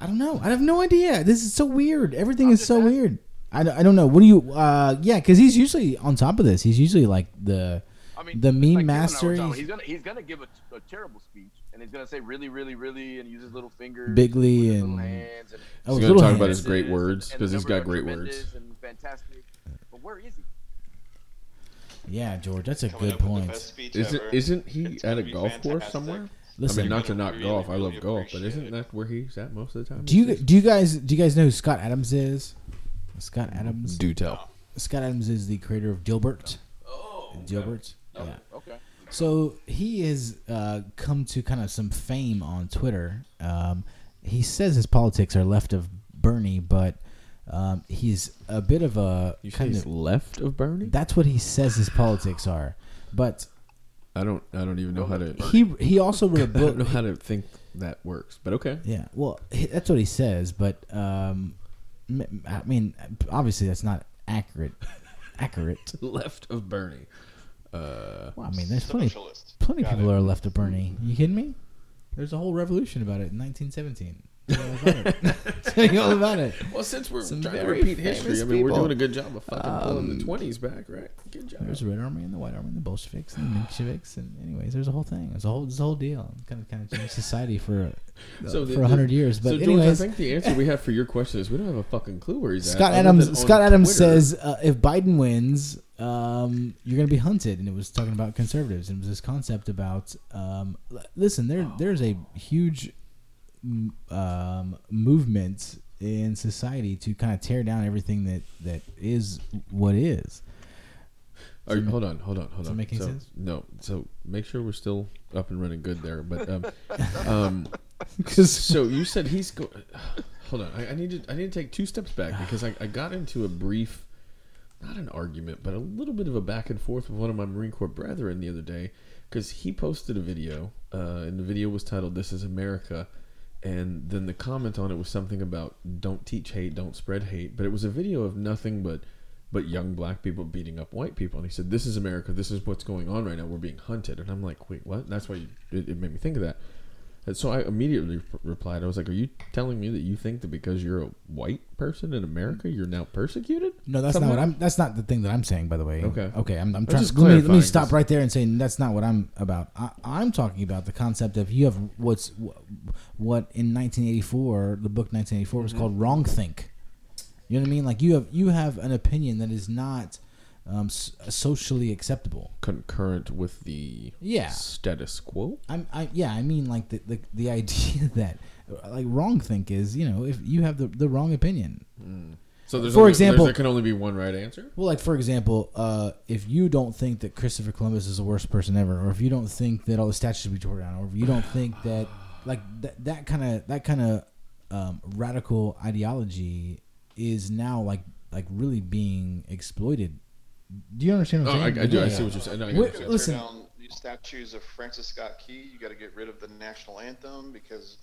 I don't know. I have no idea. This is so weird. Everything is so asking. weird. I, don't- I don't know. What do you? Uh, yeah, because he's usually on top of this. He's usually like the I mean, the meme like you and I were master. He's He's gonna he's gonna give a, a terrible speech, and he's gonna say really, really, really, and use his little fingers, Bigly with and- little hands, and Oh, He's his gonna little talk about his great words because he's got great words. and fantastic. But where is he? Yeah, George, that's a Coming good up with the point. Isn't isn't he It's at a be golf course somewhere? Listen, I mean, not to knock really, golf. I love really golf, but isn't that where he's at most of the time? Do you do you guys do you guys know who Scott Adams is? Scott Adams. do tell? Scott Adams is the creator of Dilbert. Oh, Dilbert. Yeah. okay. So he has uh, come to kind of some fame on Twitter. Um, he says his politics are left of Bernie, but um, he's a bit of a You say kind he's of. left of Bernie? That's what he says his politics are. But I don't. I don't even know how to. he he also wrote a [laughs] I book. don't know how to think that works. But okay. Yeah, well, he- that's what he says, but um, m- I mean, obviously that's not accurate. accurate. [laughs] Left of Bernie. Uh, Well, I mean, there's plenty, Socialist. plenty of Got people it. are left of Bernie. You kidding me? There's a whole revolution about it in 1917. Tell you all about it. Tell you all about it. well, since we're Some trying to very repeat history, I mean, we're people. doing a good job of fucking pulling Um, the twenties back, right? Good job. There's the Red Army and the White Army and the Bolsheviks and the Mensheviks and anyways, there's a whole thing. There's a whole, there's a whole deal. Kind of, kind of changed society for [laughs] uh, So the- for a hundred the- years. But so, George, anyways, I think the answer we have for your question is we don't have a fucking clue where he's at. Scott other Adams. on Scott Adams Twitter. says uh, if Biden wins, um, you're going to be hunted, and it was talking about conservatives, and it was this concept about um, l- listen, there there's a huge um, movement in society to kind of tear down everything that that is what is. Are hold on, hold on, hold on. make any so, sense? No. So make sure we're still up and running good there. But um, [laughs] um, so you said he's go. [sighs] Hold on, I, I need to I need to take two steps back because I, I got into a brief, not an argument, but a little bit of a back and forth with one of my Marine Corps brethren the other day because he posted a video uh, and the video was titled "This Is America." And then the comment on it was something about don't teach hate, don't spread hate. But it was a video of nothing but but young black people beating up white people. And he said, "This is America. This is what's going on right now. We're being hunted." And I'm like, "Wait, what?" That's why you, it, it made me think of that. And so I immediately re- replied, "I was like, are you telling me that you think that because you're a white person in America, you're now persecuted?" no, that's not what I'm. That's not the thing that I'm saying. By the way. Okay. Okay. I'm, I'm trying. just Let me, let me stop right there and say that's not what I'm about. I, I'm talking about the concept of you have what's what in 1984 the book 1984 was mm-hmm. called wrong think. You know what I mean? Like you have you have an opinion that is not um, s- socially acceptable. Concurrent with the Yeah. status quo. I'm, I yeah, I mean like the, the the [laughs] idea that like wrong think is you know if you have the the wrong opinion. So there's For only, example- there's- there can only be one right answer. Well, like for example, uh, if you don't think that Christopher Columbus is the worst person ever, or if you don't think that all the statues should be torn down, or if you don't think [sighs] that like that that kind of that kind of um, radical ideology is now like like really being exploited. Do you understand what Oh, I, I'm I saying? do. I Yeah. see what you're saying. No, I Wait, You what gotta you're tear listen. down these statues of Francis Scott Key. You got to get rid of the national anthem because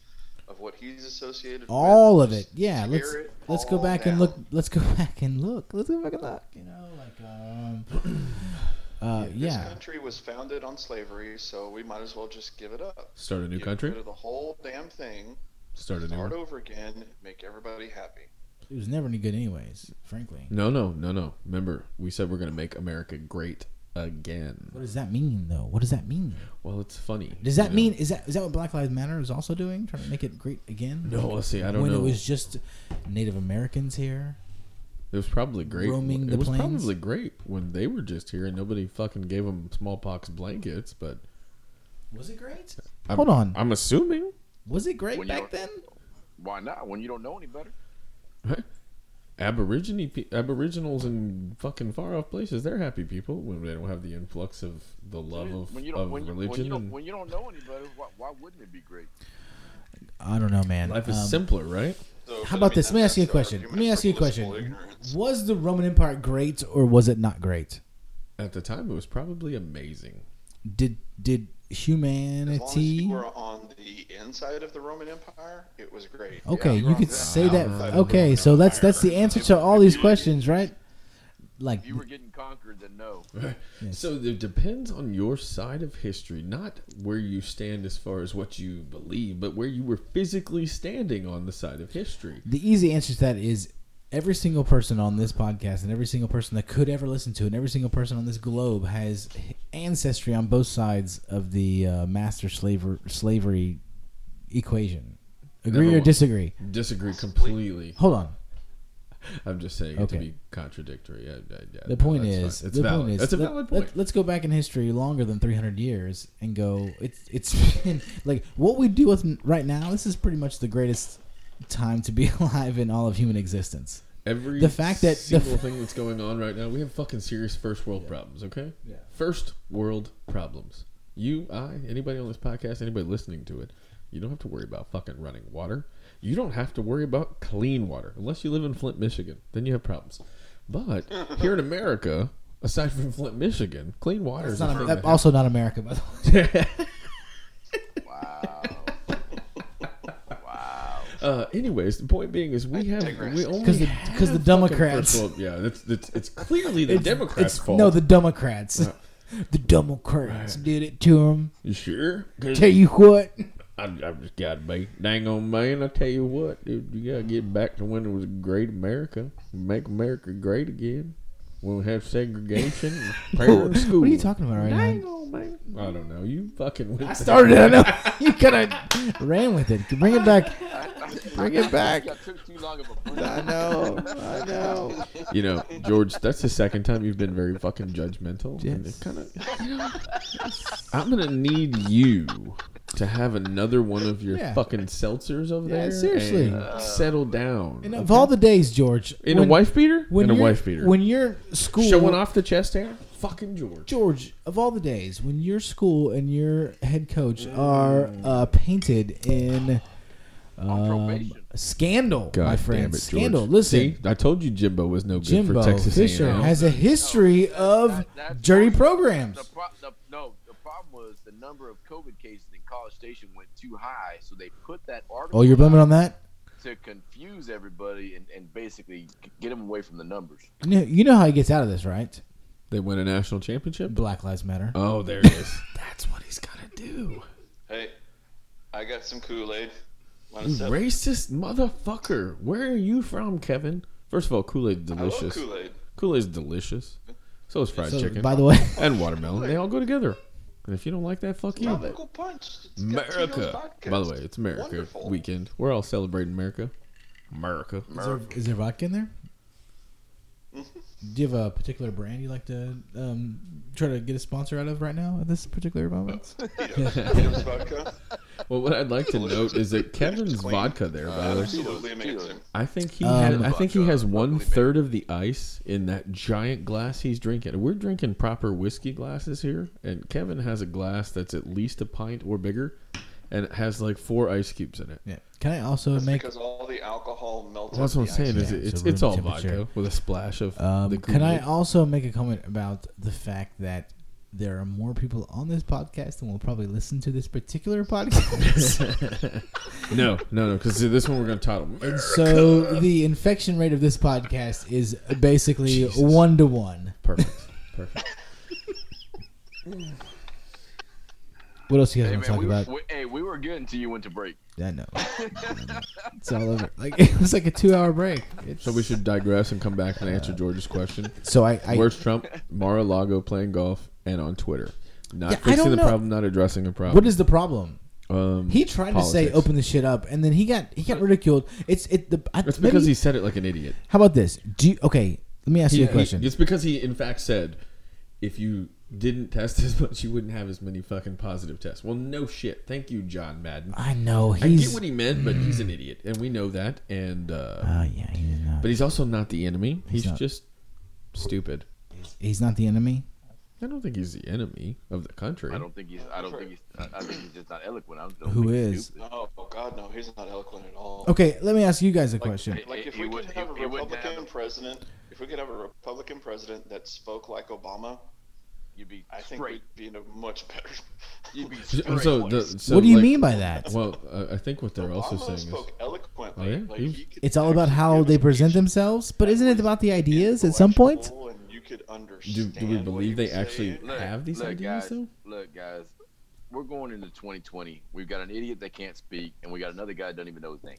of what he's associated with. all of it. Yeah, tear let's it let's go all back and look. Let's go [laughs] back and look. Let's go back and look. You know, like um, [clears throat] uh, This yeah. country was founded on slavery, so we might as well just give it up. Start a new Get country. rid of the whole damn thing. Start a new Start one. over again. Make everybody happy. It was never any good, anyways. Frankly. No, no, no, no. Remember, we said we're gonna make America great again. What does that mean, though? What does that mean? Well, it's funny. Does that you know? mean is that is that what Black Lives Matter is also doing? Trying to make it great again? No, let's see. I don't when know. When it was just Native Americans here. It was probably great. roaming it the was plains? probably great when they were just here and nobody fucking gave them smallpox blankets. But Was it great? I'm, Hold on. I'm assuming Was it great When back then? Why not? When you don't know any better. Aborigine pe- Aboriginals in fucking far off places, they're happy people when they don't have the influx of the love of, when you don't, of when you, religion. when you don't, and when you don't know any better, why, why wouldn't it be great? I don't know, man. life is Um, simpler, right? So, How but I about mean, this? Let me ask you a question. Let me ask you a question. ignorance. Was the Roman Empire great or was it not great? At the time, it was probably amazing. Did did As long as humanity? you were on the inside of the Roman Empire, it was great. Okay, Yeah, you could on say the that. outside of the Okay, so that's Empire, that's the answer to all these questions, right? Like If you were getting conquered, then no. Yes. So it depends on your side of history, not where you stand as far as what you believe, but where you were physically standing on the side of history. The easy answer to that is every single person on this podcast and every single person that could ever listen to it and every single person on this globe has ancestry on both sides of the uh, master slaver slavery equation. Agree Number or one. disagree? Disagree completely. Hold on. I'm just saying it Okay. to be contradictory. Yeah, yeah, yeah. The No, point that's is, fine. it's the valid. point is, that's a let- valid point. Let, us go back in history longer than 300 years and go. It's it's been [laughs] like what we do with right now. This is pretty much the greatest time to be [laughs] alive in all of human existence. Every the fact that- the single f- thing that's going on right now, we have fucking serious first world problems. Okay, Yeah. first world problems. You, I, anybody on this podcast, anybody listening to it, you don't have to worry about fucking running water. You don't have to worry about clean water unless you live in Flint, Michigan. Then you have problems. But [laughs] here in America, aside from Flint, Michigan, clean water It's is not, thing that- that also not America, by the way. [laughs] Wow. Wow. Uh, anyways, the point being is we have digress. we only 'Cause the- have 'cause the Democrats- first yeah, that's, that's it's clearly the It's- Democrats' it's- fault. No, the Democrats. Yeah. the Democrats did it to them. you sure? 'Cause Tell you what. [laughs] I, I just gotta be dang on man. I tell you what, dude, you gotta get back to when it was great America, make America great again. When we have segregation, and parent school. What are you talking about right Dang now? on man. I don't know. You fucking. Went I started it. I know. [laughs] you kind of ran with it. Bring it back. Bring it back. I took too long of a break. I know. I know. You know, George, that's the second time you've been very fucking judgmental. And Yes. it kind of, you know, I'm gonna need you to have another one of your Yeah. fucking seltzers over Yeah, there. seriously. and settle down. And of all the days, George, in when- a wife beater. when in a you're- wife beater. when your school showing off the chest hair. Fucking George. George, of all the days, when your school and your head coach are uh, painted in um, probation. scandal, God my damn friend, it, George. scandal. Listen, See, I told you Jimbo was no good Jimbo for Texas Fisher A&M. has a history of That- that's dirty programs. The pro- the, no, the problem was the number of COVID cases in College Station went too high, so they put that article. Oh, you're blaming on that? to confuse everybody and, and basically get them away from the numbers. You know, you know how he gets out of this, right? They win a national championship. Black Lives Matter. Oh, there it is. [laughs] That's what he's got to do. Hey, I got some Kool Aid. You racist motherfucker. Where are you from, Kevin? First of all, Kool Aid delicious. Kool Aid. Kool Aid's delicious. So is fried So, chicken. by the way, and watermelon. They all go together. And if you don't like that, fuck you. Tropical punch. It's got Tito's America. By the way, it's America Wonderful. weekend. We're all celebrating America. America. is there, is there vodka in there? Do you have a particular brand you like to um, try to get a sponsor out of right now at this particular moment? [laughs] Tito's, Tito's [laughs] [laughs] vodka. Well, what I'd like to note is that Kevin's vodka there, by the way. Absolutely amazing. I think he Um, has, I think he has one locally third of the ice in that giant glass he's drinking. We're drinking proper whiskey glasses here, and Kevin has a glass that's at least a pint or bigger, and it has like four ice cubes in it. Yeah. Can I also That's make? because all the alcohol melts. That's what I'm saying. Is Yeah, it, it's so it's room all temperature. vodka with a splash of Um, the can I Kool-Aid. also make a comment about the fact that there are more people on this podcast than will probably listen to this particular podcast? [laughs] [laughs] No, no, no. Because this one we're going to title. and so the infection rate of this podcast is basically Jesus. one to one. Perfect. Perfect. [laughs] What else you guys Hey, want to man, talk we, about? we, hey, we were good until you went to break. I know. [laughs] it's all over. Like [laughs] it was like a two-hour break. It's, So we should digress and come back and answer George's question. So I, I Where's Trump? Mar-a-Lago playing golf and on Twitter. Not Yeah, fixing the know. problem, not addressing a problem. what is the problem? um, He tried to say open the shit up, and then he got he got ridiculed. It's it the. I, It's maybe- because he said it like an idiot. How about this? Do you, okay? Let me ask He- you a he- question. it's because he, in fact, said if you didn't test as much, you wouldn't have as many fucking positive tests. Well, no shit. Thank you, John Madden. I know I get what he meant, but he's an idiot, and we know that. And uh, Oh yeah, he's not. but he's also not the enemy. He's, not. just stupid. he's not the enemy. I don't think he's the enemy of the country. I don't think he's. I don't think he's. I, I think he's just not eloquent. I don't, don't Who think is? stupid. Oh God, no, he's not eloquent at all. Okay, let me ask you guys a question. Like if He we would- could have a Republican have- president, if we could have a Republican president that spoke like Obama, You'd be I think straight. we'd be in a much better. [laughs] You'd be So, straight. so the, so what do you like- mean by that? Well, uh, I think what they're also Obama saying is spoke eloquently. Oh, yeah? Like, He- he It's all about how they present themselves, but isn't it about the ideas at some point? And you could do, understand. do we believe they actually. Look, have these look, ideas guys, though? Look, guys, we're going into 2020. We've got an idiot that can't speak, and we got another guy that doesn't even know his name.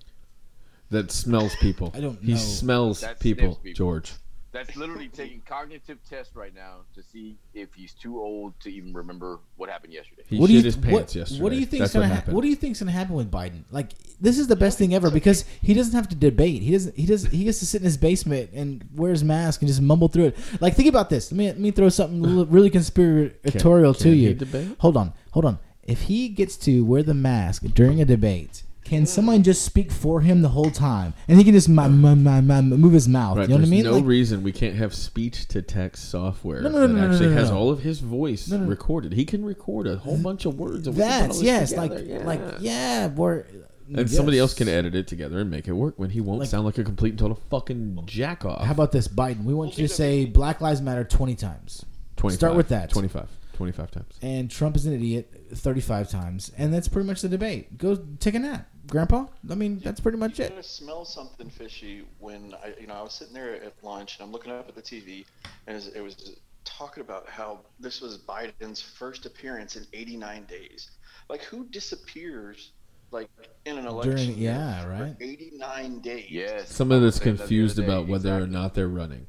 That smells people. I don't He know. smells people, people. George. That's literally [laughs] taking cognitive tests right now to see if he's too old to even remember what happened yesterday. He What do shit you his pants what, yesterday. what do you think's That's gonna what ha- What do you think's gonna happen with Biden? Like this is the best thing ever because he doesn't have to debate. He doesn't. He does. He gets to sit in his basement and wear his mask and just mumble through it. Like think about this. Let me let me throw something really conspiratorial Can- to can you. debate? Hold on, hold on. If he gets to wear the mask during a debate. Can someone just speak for him the whole time, and he can just ma- ma- ma- ma- move his mouth? Right, you know what I there's mean? no Like, reason we can't have speech to text software No, no, no, that no, no, actually no, no, has all of his voice No, no, no. recorded. He can record a whole bunch of words. And we can put all that's this yes, like yeah. like yeah, we're, And somebody else can edit it together and make it work when he won't Like- sound like a complete and total fucking jack off. How about this, Biden? We want you to say Black Lives Matter 20 times. 25, start with that. 25. 25 times. And Trump is an idiot 35 times. And that's pretty much the debate. Go take a nap, Grandpa. I mean, that's pretty much You it. gotta smell something fishy when I, you know, I was sitting there at lunch and I'm looking up at the TV, and it was, it was talking about how this was Biden's first appearance in 89 days. Like, who disappears like in an election? During- yeah, right. 89 days. Yes. Someone that's I was saying that the confused about whether or not they're running.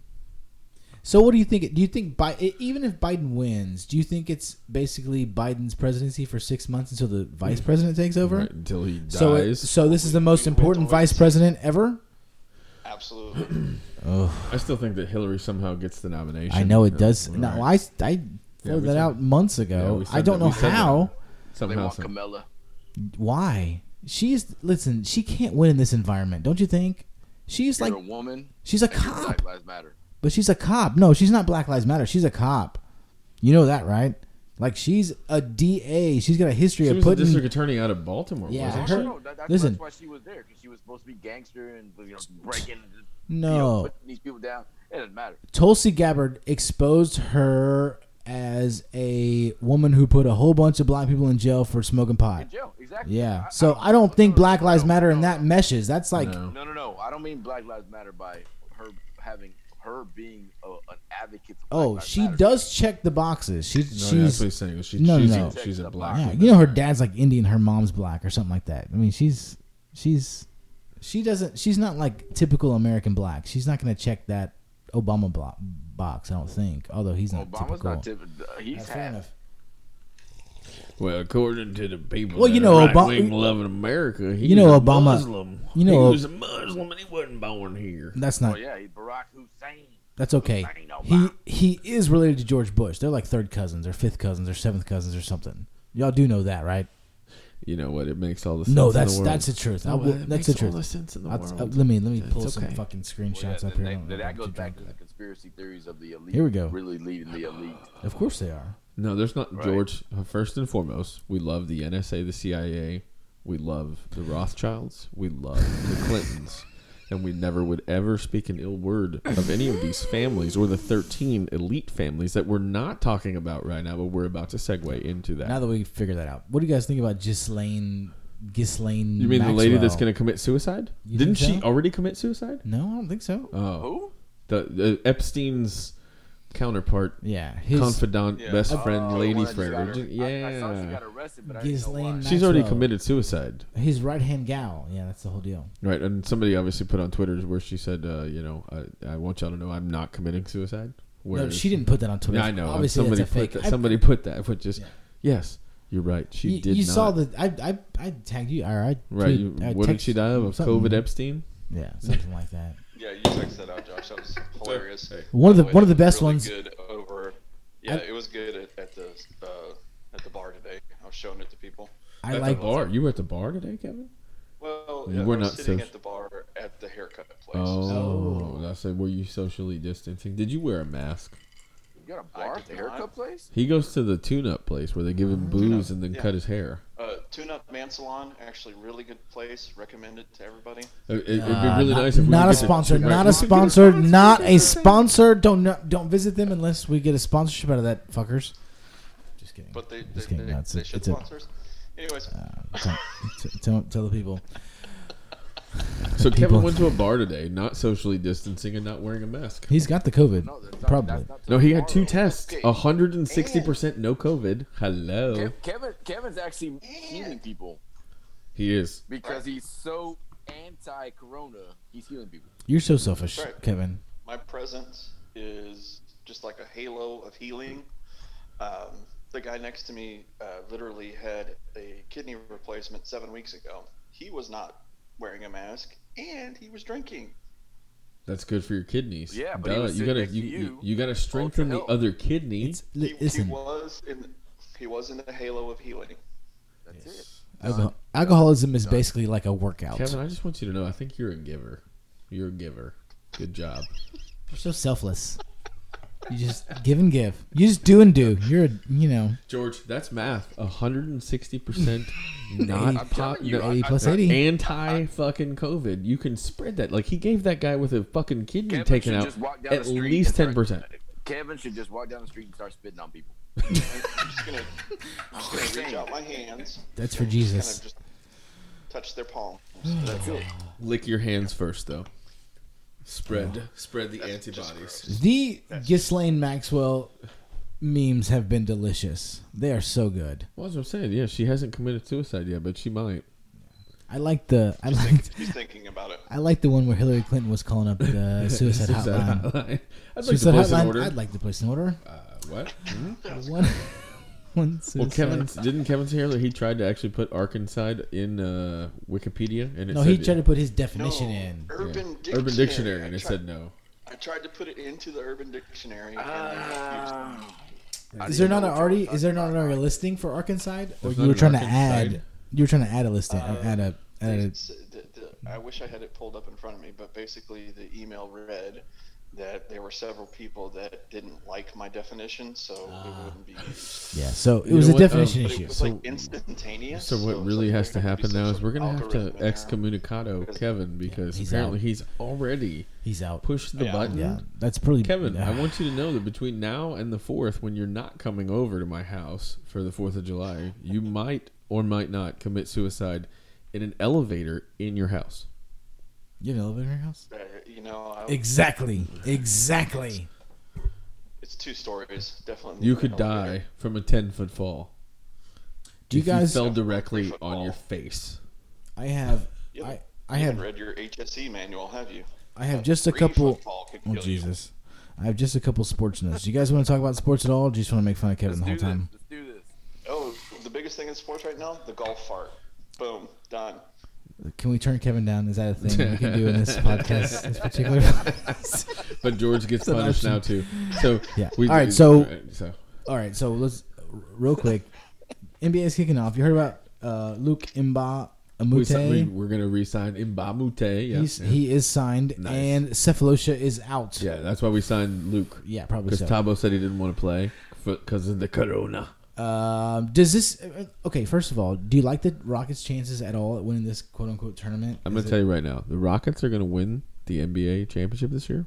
So, what do you think? Do you think, Bi- even if Biden wins, do you think it's basically Biden's presidency for six months until the vice mm. president takes over? Right, until he uh, dies. So, it, so this is the most important vice president ever? Absolutely. [clears throat] oh. I still think that Hillary somehow gets the nomination. I know it does. all No, right. I, I Yeah, that said- out months ago. we I don't that- know we said that. how. They Somehow, want some- Camilla. Why? She's listen. She can't win in this environment, don't you think? She's You're like a woman. she's a and you're cop, Black Lives Matter. But she's a cop. No, she's not Black Lives Matter. She's a cop. You know that, right? Like she's a DA. She's got a history She of was the putting. district attorney out of Baltimore. Yeah, wasn't her- she? No, that, that's, listen. that's why she was there because she was supposed to be gangster and you know breaking. No. you know, putting these people down. It doesn't matter. Tulsi Gabbard exposed her as a woman who put a whole bunch of black people in jail for smoking pot. In jail, exactly. Yeah. So I don't think Black Lives Matter and that meshes. That's like No. No, no, no. I don't mean Black Lives Matter by her having her being a, an advocate. For oh, Lives she Matter. does check the boxes. She, No, that's she's what he's saying. She, No, she's, no. A, she's a black. yeah, you know her dad's like Indian, her mom's black or something like that. I mean, she's she's she doesn't she's not like typical American black. She's not going to check that Obama block box, I don't think. Although he's not Obama's typical. not typical. Uh, he's That's fair half. Enough. Well, according to the people, Well, you know, Obama- loving America, he you know, was a Obama- Muslim. you know- he was a Muslim and he wasn't born here. That's Oh not yeah, he's Barack Hussein. That's okay. Hussein He he is related to George Bush. They're like third cousins or fifth cousins or seventh cousins or something. Y'all do know that, right? You know what? It makes all the sense No, in that's the world. that's the truth. I No, will, it that's makes the all truth. the sense in the world. uh, let me let me It's pull some okay. fucking Well, yeah, screenshots up then here. that, that goes back to the conspiracy theories of the elite. Here we go. Really leading the elite. Of course they are. No, there's not. Right. George, uh, first and foremost, we love the NSA, the CIA. We love the Rothschilds. We love the Clintons. And we never would ever speak an ill word of any of these families or the 13 elite families that we're not talking about right now, but we're about to segue into that. Now that we figured that out, what do you guys think about Ghislaine? Ghislaine. you mean the lady that's going to commit suicide? You Didn't think she so? already commit suicide? No, I don't think so. Oh, Who? the, the Epstein's counterpart, Yeah, his confidant, Yeah. best Oh, friend, the lady one that just friend. got or her- ju- I, I saw she yeah, got arrested, but I didn't know why. she's already committed suicide. his right hand gal. Yeah, that's the whole deal. Right, and somebody obviously put on Twitter where she said, uh, you know, I, I want y'all to know I'm not committing suicide. No, she didn't put that on Twitter. Yeah, I know. Obviously, somebody that's a put fake. that. I- Somebody put that, but just Yeah. yes, you're right. She you, did. you not. saw the. I I I tagged you. Or I right. tweet- You, I what did she die of? Of something. COVID Epstein. Yeah, something like that. Yeah, you checked that out, Josh. That was [laughs] hilarious. Hey. One of the By way, one of the best really ones. Good over. Yeah, I- it was good at, at the uh, at the bar today. I was showing it to people. I at like. the bar. You were at the bar today, Kevin? Well, You yeah, were I was not sitting so- at the bar at the haircut place. Oh, that's it. Were you socially distancing? Did you wear a mask? You got a I bar at the haircut not. place? He goes to the tune-up place where they give him booze and then Yeah. cut his hair. Uh, Tune Up Man Salon, actually really good place. Recommend it to everybody. It, would be Uh, really not, nice if we not could a get the- sponsor, not a sponsor, not a sponsor. Don't don't visit them unless we get a sponsorship out of that fuckers. Just kidding. But they, they, Just kidding. they, No, it's a- they should it's a- sponsor. Anyways, Uh, tell, t- tell, tell the people. So People- Kevin went to a bar today, not socially distancing and not wearing a mask. He's got the COVID. No, Probably. No, he had two tests. Okay. hundred and sixty percent no COVID. Hello. Kev- Kevin, Kevin's actually healing people He is. because he's so anti-corona. He's healing people. You're so selfish, right. Kevin. my presence is just like a halo of healing. Um, the guy next to me uh, literally had a kidney replacement seven weeks ago. He was not wearing a mask, and he was drinking. That's good for your kidneys. Yeah, but he Duh, was you gotta next to you, you, you. you gotta strengthen the other kidney. It's, He, he was in he was in the halo of healing. That's it. alcohol, alcoholism is basically like a workout. Kevin, I just want you to know, I think you're a giver. You're a giver. Good job. You're so selfless. You just give and give. You just do and do. You're a, you know, George, that's math. hundred and sixty percent [laughs] not I'm pop, you, no, 80 plus 80. anti fucking COVID. You can spread that. Like he gave that guy with a fucking kidney Kevin taken out just walk down at least and ten start- percent. Kevin should just walk down the street and start spitting on people. [laughs] I'm just gonna, I'm just gonna reach out my hands, that's for Jesus. just touch their palms. That's it. Lick your hands first, though. Spread, spread the antibodies. The Ghislaine Maxwell memes have been delicious. They are so good. Well, that's what I'm saying. Yeah, she hasn't committed suicide yet, but she might. I like the I like He's thinking about it. I like the one where Hillary Clinton was calling up the [laughs] suicide hotline. hotline. I'd like to Suicide place an hotline. order. I'd like to place an order. Uh, what? [laughs] Hmm? One, one Well. Kevin didn't Kevin say earlier he tried to actually put Arkansas in uh, Wikipedia, and it No, said he tried to put his definition No, in. yeah. Urban Dictionary. Urban Dictionary, I and it tried- said no. I tried to put it into the Urban Dictionary. and it Is there not an already? Is there not an already listing for Arkansas? Or you were an trying to add? side. You were trying to add a listing, Uh, add a, add a It's- the- the- I wish I had it pulled up in front of me, but basically the email read that there were several people that didn't like my definition, so Ah. it wouldn't be yeah. So it You was a what, um, definition But it issue. was So- like instantaneous. So what it's really like has to happen now is we're gonna have to algorithm in there. excommunicado Because- Kevin because he's apparently out. he's already He's out. Push the Yeah. button. Yeah, that's pretty. Kevin, I uh, [laughs] want you to know that between now and the fourth, when you're not coming over to my house for the Fourth of July, you might or might not commit suicide in an elevator in your house. You have an elevator in your house? Uh, you know, I, Exactly. [laughs] Exactly. it's two stories. Definitely. You could elevator. die from a ten foot fall. Do you if guys? fell directly on fall. your face? I have. You I haven't- I you have. read your HSE manual, have you? I have just a couple. Oh kill you. Jesus! I have just a couple sports notes. Do you guys want to talk about sports at all? Or do you just want to make fun of Kevin Let's the do whole this. time? Let's do this. Oh, the biggest thing in sports right now, the golf fart. Boom, done. Can we turn Kevin down? Is that a thing we can do in this [laughs] podcast? This particular. podcast? [laughs] But George gets an punished now too. So Yeah. we- All right, so- so all right, so let's real quick. NBA is kicking off. You heard about uh, Luke Imba si- we, Amute? we're gonna re-sign Mbah a Moute. Yeah, He's, yeah. He is signed, Nice. and Sefolosha is out. yeah, that's why we signed Luc Yeah, probably because so. Thabo said he didn't want to play because of the corona. Um, does this? uh, Okay, first of all, do you like the Rockets' chances at all at winning this quote unquote tournament? I'm gonna it- tell you right now, the Rockets are gonna win the NBA championship this year,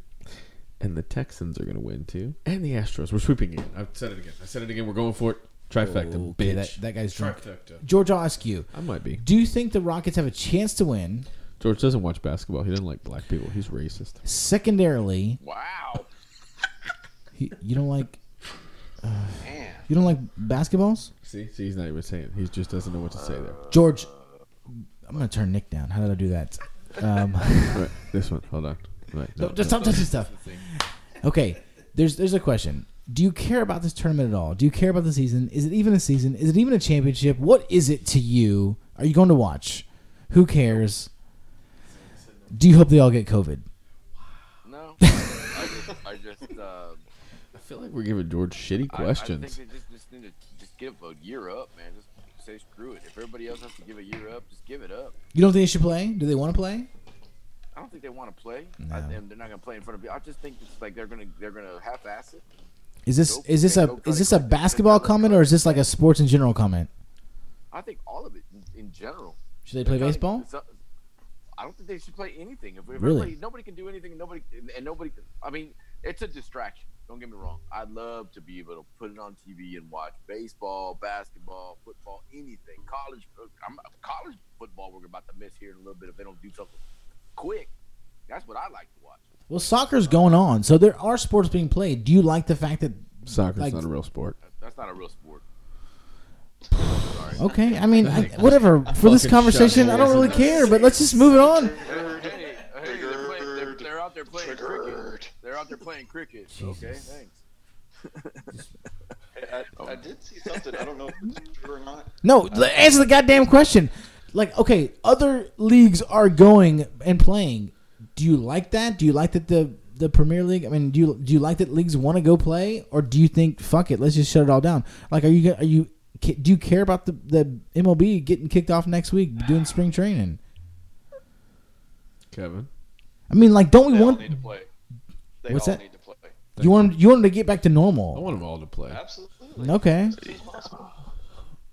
and the Texans are gonna win too, and the Astros. We're sweeping again. I've said it again. I said it again. We're going for it. Trifecta, Okay, bitch. that, that guy's drunk. Trifecta. George, I'll ask you: I might be. Do you think the Rockets have a chance to win? George doesn't watch basketball. He doesn't like black people. He's racist. Secondarily, Wow. he, you don't like Man. you don't like basketballs, See, see, he's not even saying. it. He just doesn't know what to say there. George. I'm gonna turn Nick down. How did I do that? Um, [laughs] Right, [laughs] this one. Hold on. Right. no, no, just no. stop touching stuff. Okay, there's there's a question. Do you care about this tournament at all? Do you care about the season? Is it even a season? Is it even a championship? What is it to you? Are you going to watch? Who cares? Do you hope they all get COVID? No. [laughs] I just, I just, uh, I feel like we're giving George shitty questions. I, think they just, just need to just give a year up, man. Just say screw it. If everybody else has to give a year up, just give it up. You don't think they should play? Do they want to play? I don't think they want to play. No. I, and they're not going to play in front of you. I just think it's like they're going to they're going to half-ass it. Is this Go- is this a is this a basketball comment or is this like a sports in general comment? I think all of it in, in general. Should they play They're trying to- baseball? I don't think they should play anything. If, if Really? nobody can do anything, nobody and nobody. I mean, it's a distraction. Don't get me wrong. I'd love to be able to put it on TV and watch baseball, basketball, football, anything. College, uh, I'm, college football. We're about to miss here in a little bit if they don't do something quick. That's what I like to watch. Well, soccer's going on, so there are sports being played. Do you like the fact that? Soccer's like- not a real sport. That's not a real sport. [sighs] Okay, I mean, I, [laughs] whatever. For this conversation, I don't really care. But let's just move it on. Hey, hey, they're, playing, they're, they're out there playing cricket. Triggered. They're out there playing cricket. [laughs] Okay, thanks. I, I did see something. I don't know if it's true or not. No, l- answer the goddamn question. Like, okay, other leagues are going and playing. Do you like that? Do you like that the the Premier League? I mean, do you do you like that leagues want to go play, or do you think fuck it, let's just shut it all down? Like, are you are you do you care about the the MLB getting kicked off next week doing spring training? Kevin. I mean, like, don't we They all want need to play. They What's all that? need to play. you want 'em- you want them to get back to normal? I want them all to play. Absolutely. Okay,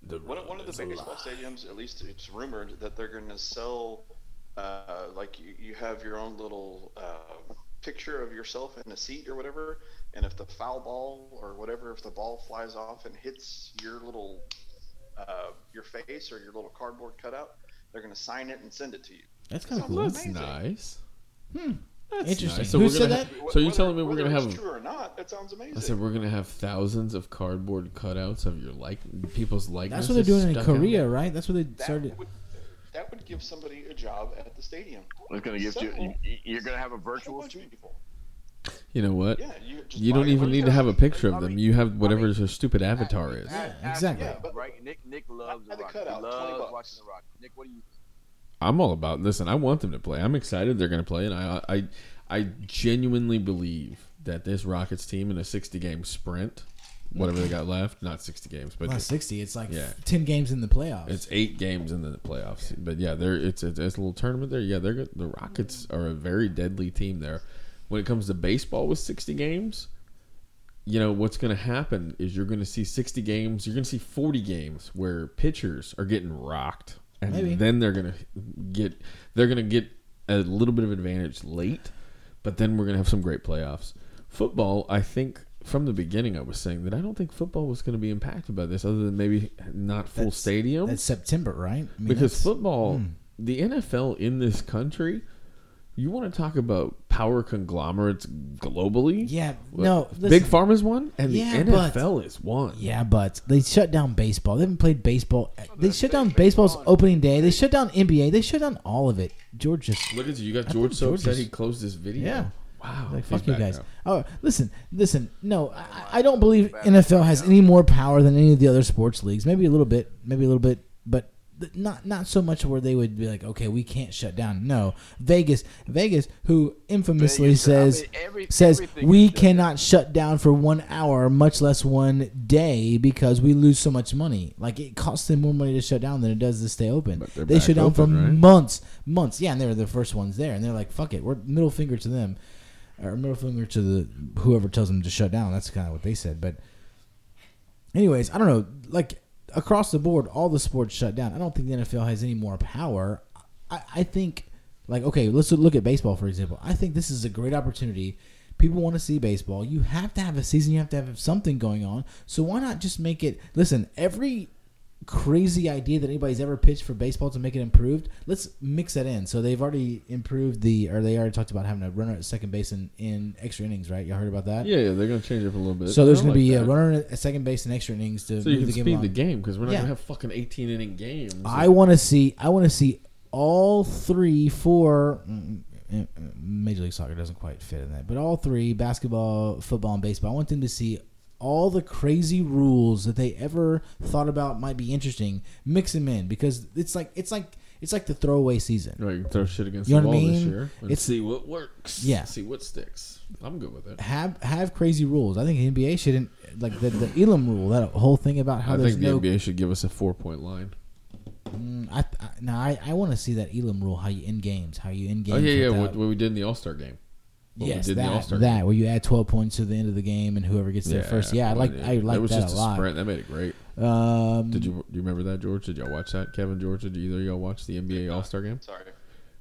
The One, of- one of the Rockets baseball stadiums, at least it's rumored that they're going to sell, uh, like you, you have your own little uh, picture of yourself in a seat or whatever, and if the foul ball or whatever, if the ball flies off and hits your little, uh, your face or your little cardboard cutout, they're going to sign it and send it to you. that's kind of Sounds cool. That's Amazing. nice. Hmm. That's Interesting. nice. So Who we're said gonna that? ha- so you Whether- telling me we're whether gonna it's have? true or not? That sounds amazing. I said we're gonna have thousands of cardboard cutouts of your like people's likenesses. That's what they're doing in Korea, right? That's what they that started. would that would give somebody a job at the stadium. It's gonna give you. You you're gonna have a A whole virtual bunch of people. You know what? Yeah, you just You buy don't even bunch need of to have a picture of them. You have whatever I their stupid avatar is. Ask- ask exactly. Yeah, but- right? Nick Nick loves Had the the rock. cutout, he 20 loves bucks. watching the rock. Nick, what do you? I'm all about listen. I want them to play. I'm excited they're going to play, and I, I I genuinely believe that this Rockets team in a 60 game sprint whatever they got left. Not sixty games, but Not sixty. It's like Yeah. ten games in the playoffs. It's eight games in the playoffs, but yeah, they're it's, it's it's a little tournament there. Yeah, they're good. the Rockets are a very deadly team there. When it comes to baseball with sixty games, you know what's going to happen is you're going to see sixty games. You're going to see forty games where pitchers are getting rocked, and Maybe. then they're going to get they're going to get a little bit of advantage late, but then we're going to have some great playoffs. Football, I think. From the beginning, I was saying that I don't think football was going to be impacted by this, other than maybe not full That's- stadium That's September, right? I mean, because football, hmm. the NFL in this country, you want to talk about power conglomerates globally? Yeah, What, no. Big listen. Pharma's one, and Yeah, the but- NFL is one. Yeah, but they shut down baseball. They haven't played baseball. They shut down baseball's opening day. They shut down NBA. They shut down all of it. George just Look at you. You got George so George upset is- he closed his video. Yeah. Wow. like He's fuck you back guys. now. Oh, listen, listen. No, I, I don't believe NFL has any more power than any of the other sports leagues. Maybe a little bit, maybe a little bit, but th- not not so much where they would be like, okay, we can't shut down. No, Vegas, Vegas, who infamously Vegas, I says mean, every- says we is shut cannot shut down for one hour, much less one day, because we lose so much money. Like it costs them more money to shut down than it does to stay open. But they're They back shut down for right? months, months. Yeah, and they were the first ones there, and they're like, "Fuck it, we're middle finger to them." or middle finger to the whoever tells them to shut down. That's kind of what they said. But, anyways, I don't know. Like across the board, all the sports shut down. I don't think the NFL has any more power. I, I think, like, okay, let's look at baseball for example. I think this is a great opportunity. People want to see baseball. You have to have a season. You have to have something going on. So why not just make it? Listen, every crazy idea that anybody's ever pitched for baseball to make it improved, let's mix that in. So they've already improved the, or they already talked about having a runner at second base in, in extra innings, right? You all heard about that? Yeah, yeah, they're going to change it up a little bit. So there's going to be that. a runner at second base in extra innings to So you can the game speed the game because we're not Yeah. going to have fucking 18 inning games. I want to see. I want to see all three, four. mm, mm, mm, Major League Soccer doesn't quite fit in that, but all three: basketball, football, and baseball. I want them to see all the crazy rules that they ever thought about might be interesting. Mix them in because it's like it's like it's like the throwaway season. Right, you can throw shit against You the what I wall this year and It's- see what works. Yeah. see what sticks. I'm good with it. Have have crazy rules. I think the NBA shouldn't like the the Elam rule. That whole thing about how I there's think the no. NBA should give us a four point line. Mm, I, I now I, I want to see that Elam rule. How you end games. How you end games. Oh yeah, yeah. What, what we did in the All Star game. What yes, did that, All-Star that where you add twelve points to the end of the game and whoever gets there first. Yeah, I like I like that was that just a lot. sprint. That made it great. Um, Did you do you remember that, George? Did y'all watch that, Kevin George? Did either of y'all watch the NBA All Star game? Sorry.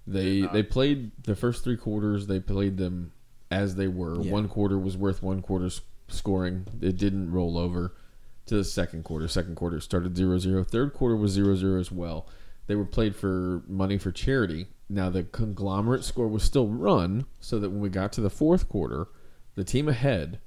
They they played the first three quarters. They played them as they were. Yeah. One quarter was worth one quarter scoring. It didn't roll over to the second quarter. Second quarter started 0-0. Third quarter was 0-0 as well. They were played for money for charity. Now the conglomerate score was still run, so that when we got to the fourth quarter, the team ahead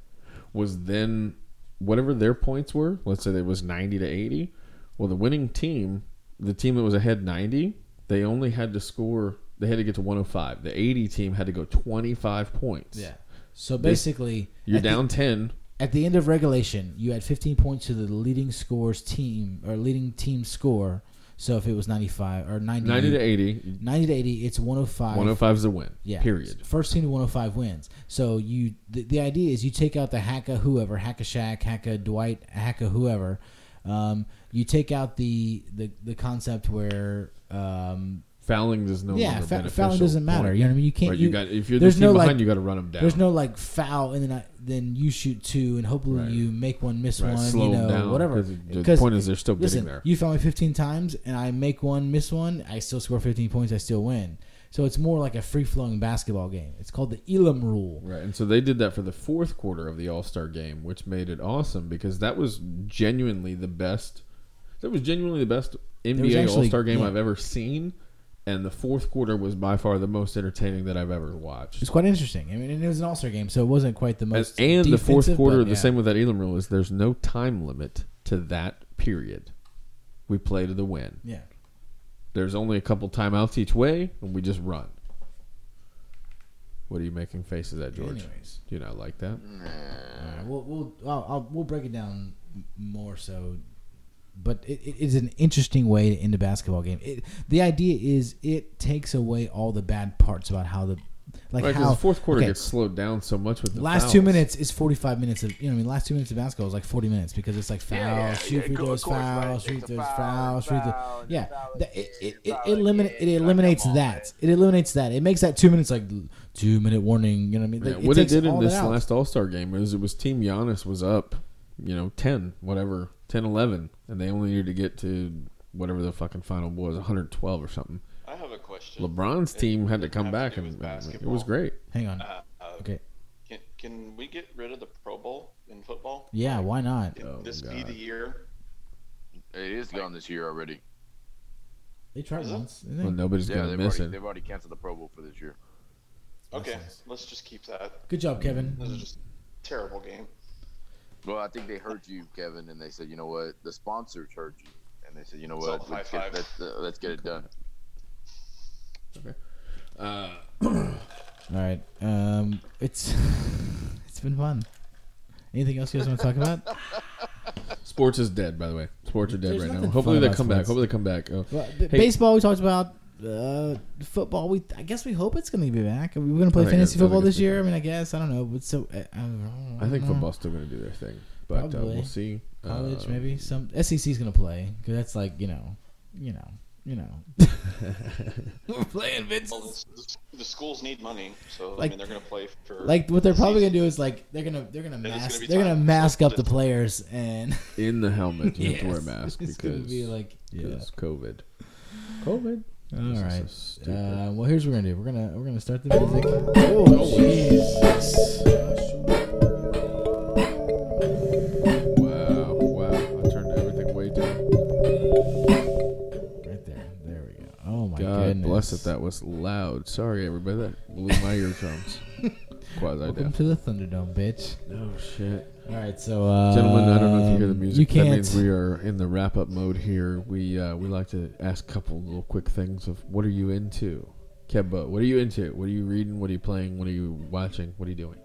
was then whatever their points were. Let's say it was ninety to eighty. Well, the winning team, the team that was ahead ninety, they only had to score. They had to get to one hundred five. The eighty team had to go twenty five points. yeah. So basically, you're at the- down ten. at the end of regulation. You had fifteen points to the leading scores team or leading team score. So if it was ninety five or 90, 90 to 80. 90 to eighty, it's one hundred five. 105 is a win. Yeah. Period. First team to 105 wins. So you the, the idea is you take out the Hacka whoever, Hacka Shaq, Hacka Dwight, Hacka whoever. Um, you take out the the, the concept where um, Fouling does no yeah, longer fa- fouling doesn't matter. Point. You know what I mean? You can't. Right, you, you, got if you're the team no, behind, like- you got to run them down. there's no like foul and then I, then you shoot two and hopefully Right. you make one, miss right, one, slow you know, down. whatever. 'cause The point is they're still Listen, getting there. you foul me 15 times and I make one, miss one, I still score 15 points, I still win. So it's more like a free flowing basketball game. It's called the Elam rule. Right, and so they did that for the fourth quarter of the All Star game, which made it awesome because that was genuinely the best. That was genuinely the best NBA All Star game yeah. I've ever seen, and the fourth quarter was by far the most entertaining that I've ever watched. It's quite interesting. I mean, it was an All Star game, so it wasn't quite the most. and the fourth quarter, but the same with that Elam rule is there's no time limit to that period. We play to the win. Yeah. There's only a couple timeouts each way, and we just run. What are you making faces at, George? Anyways, Do you not like that? all right, we'll we'll I'll, I'll, we'll break it down more so, but it, it is an interesting way to end a basketball game. It, the idea is it takes away all the bad parts about how the Like Right, 'cause how the fourth quarter okay, gets slowed down so much with the last two minutes is 45 minutes of you know I mean last two minutes of basketball is like 40 minutes because it's like foul, Yeah, yeah, shoot yeah, free throws, foul, right. shoot It's a throws, foul, foul, shoot throws. Yeah, foul that, it, it, it, foul eliminate, again. it eliminates on, that. man. It eliminates that. It makes that two minutes like two minute warning. You know what I mean? Yeah, Like, what it did in this out. last All Star game is it was Team Giannis was up, you know, 10, whatever, 10 11, and they only needed to get to whatever the fucking final was, 112 or something. I have a question. LeBron's It team had to come back, to and with it was great. Hang on. Uh, uh, Okay. Can, can we get rid of the Pro Bowl in football? Yeah, why not? Can Oh, this be the year? It is gone this year already. They tried Is it? once. didn't they? Well, nobody's Yeah, gonna they've miss already, it. they've already canceled the Pro Bowl for this year. Okay, nice. let's just keep that. Good job, Kevin. This is just a terrible game. Well, I think they heard you, Kevin, and they said, you know what, the sponsors heard you, and they said, you know what, high let's five. get, let's, uh, let's get it done. Uh, [clears throat] All right. Um, it's [laughs] it's been fun. Anything else you guys want to talk about? [laughs] sports is dead, by the way. Sports are dead There's right now. Hopefully they about come back. Hopefully they come back. Oh, Well, Hey. baseball we talked about. Uh, football we I guess we hope it's going to be back. Are we going to play fantasy football this year? I mean, I guess I don't know. But so uh, I, don't know. I think don't know. football's still going to do their thing, but uh, Probably. we'll see. college Uh, maybe some SEC's going to play because that's like you know, you know, you know. [laughs] We're playing Vince. Well, the, the, the schools need money, so I Like- mean they're going to play for Like what they're probably gonna do is like they're gonna they're gonna mask gonna they're gonna mask up the players and in the helmet. You have to wear a [laughs] Yes, mask it's because gonna be like yeah. COVID. COVID. All right. so. Uh, well, here's what we're gonna do. We're gonna we're gonna start the music. Oh, Jesus! Wow, wow! I turned everything way down. Right there. There we go. Oh my God goodness. bless it. That was loud. Sorry, everybody. That blew my eardrums. Quasi Welcome deaf. to the Thunderdome, bitch. No shit. All right, so uh, Gentlemen, I don't know if you hear the music. You can't. That means we are in the wrap up mode here. We uh, we like to ask a couple little quick things of what are you into? Kebba, what are you into? What are you reading? What are you playing? What are you watching? What are you doing?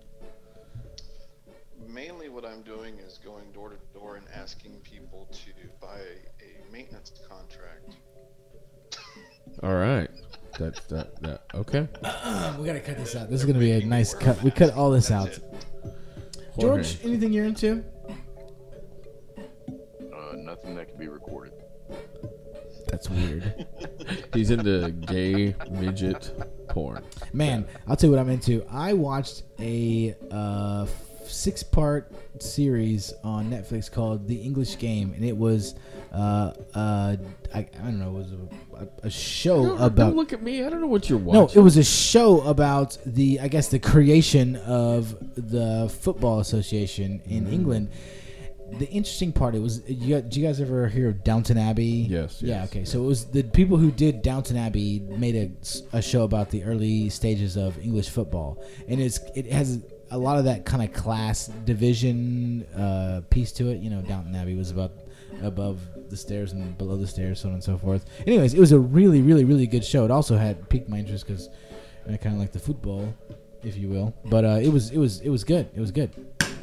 Mainly, what I'm doing is going door to door and asking people to buy a maintenance contract. All right. That that that okay. [clears throat] we gotta cut this out. This is gonna be a nice cut. We cut all this out. George, anything you're into? Uh, nothing that can be recorded. That's weird. [laughs] He's into gay midget porn. Man, I'll tell you what I'm into. I watched a uh, six part series on Netflix called The English Game, and it was, uh, uh, I, I don't know, it was a, a, a show Don't, about. don't look at me. I don't know what you're watching. No, it was a show about the, I guess, the creation of the Football Association in Mm. England. The interesting part, it was. You, got- did you guys ever hear of Downton Abbey? Yes, Yeah. yes, Okay. So it was the people who did Downton Abbey made a, a show about the early stages of English football, and it's it has a lot of that kind of class division uh, piece to it. You know, Downton Abbey was about above the stairs and below the stairs, so on and so forth. Anyways, it was a really, really, really good show. It also had piqued my interest because I kind of like the football, if you will. But uh, it was, it was, it was good. It was good.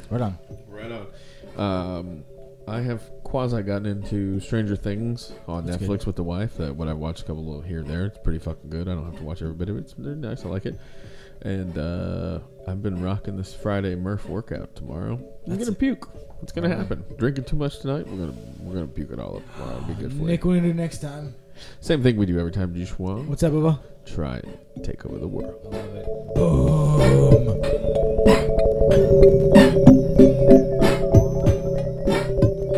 Right on. Right on. Um, I have quasi gotten into Stranger Things on That's Netflix good. with the wife. That what I watched a couple little here and there. It's pretty fucking good. I don't have to watch every bit of it. It's nice. I like it. And uh, I've been rocking this Friday Murph workout tomorrow. I'm That's gonna it. puke. What's gonna happen? Drinking too much tonight? We're gonna we're gonna puke it all up tomorrow. It'll be good for Nick, you. what are we gonna do next time? Same thing we do every time. Joshua. What's up, Bubba? Try it. Take over the world. Love it. Boom.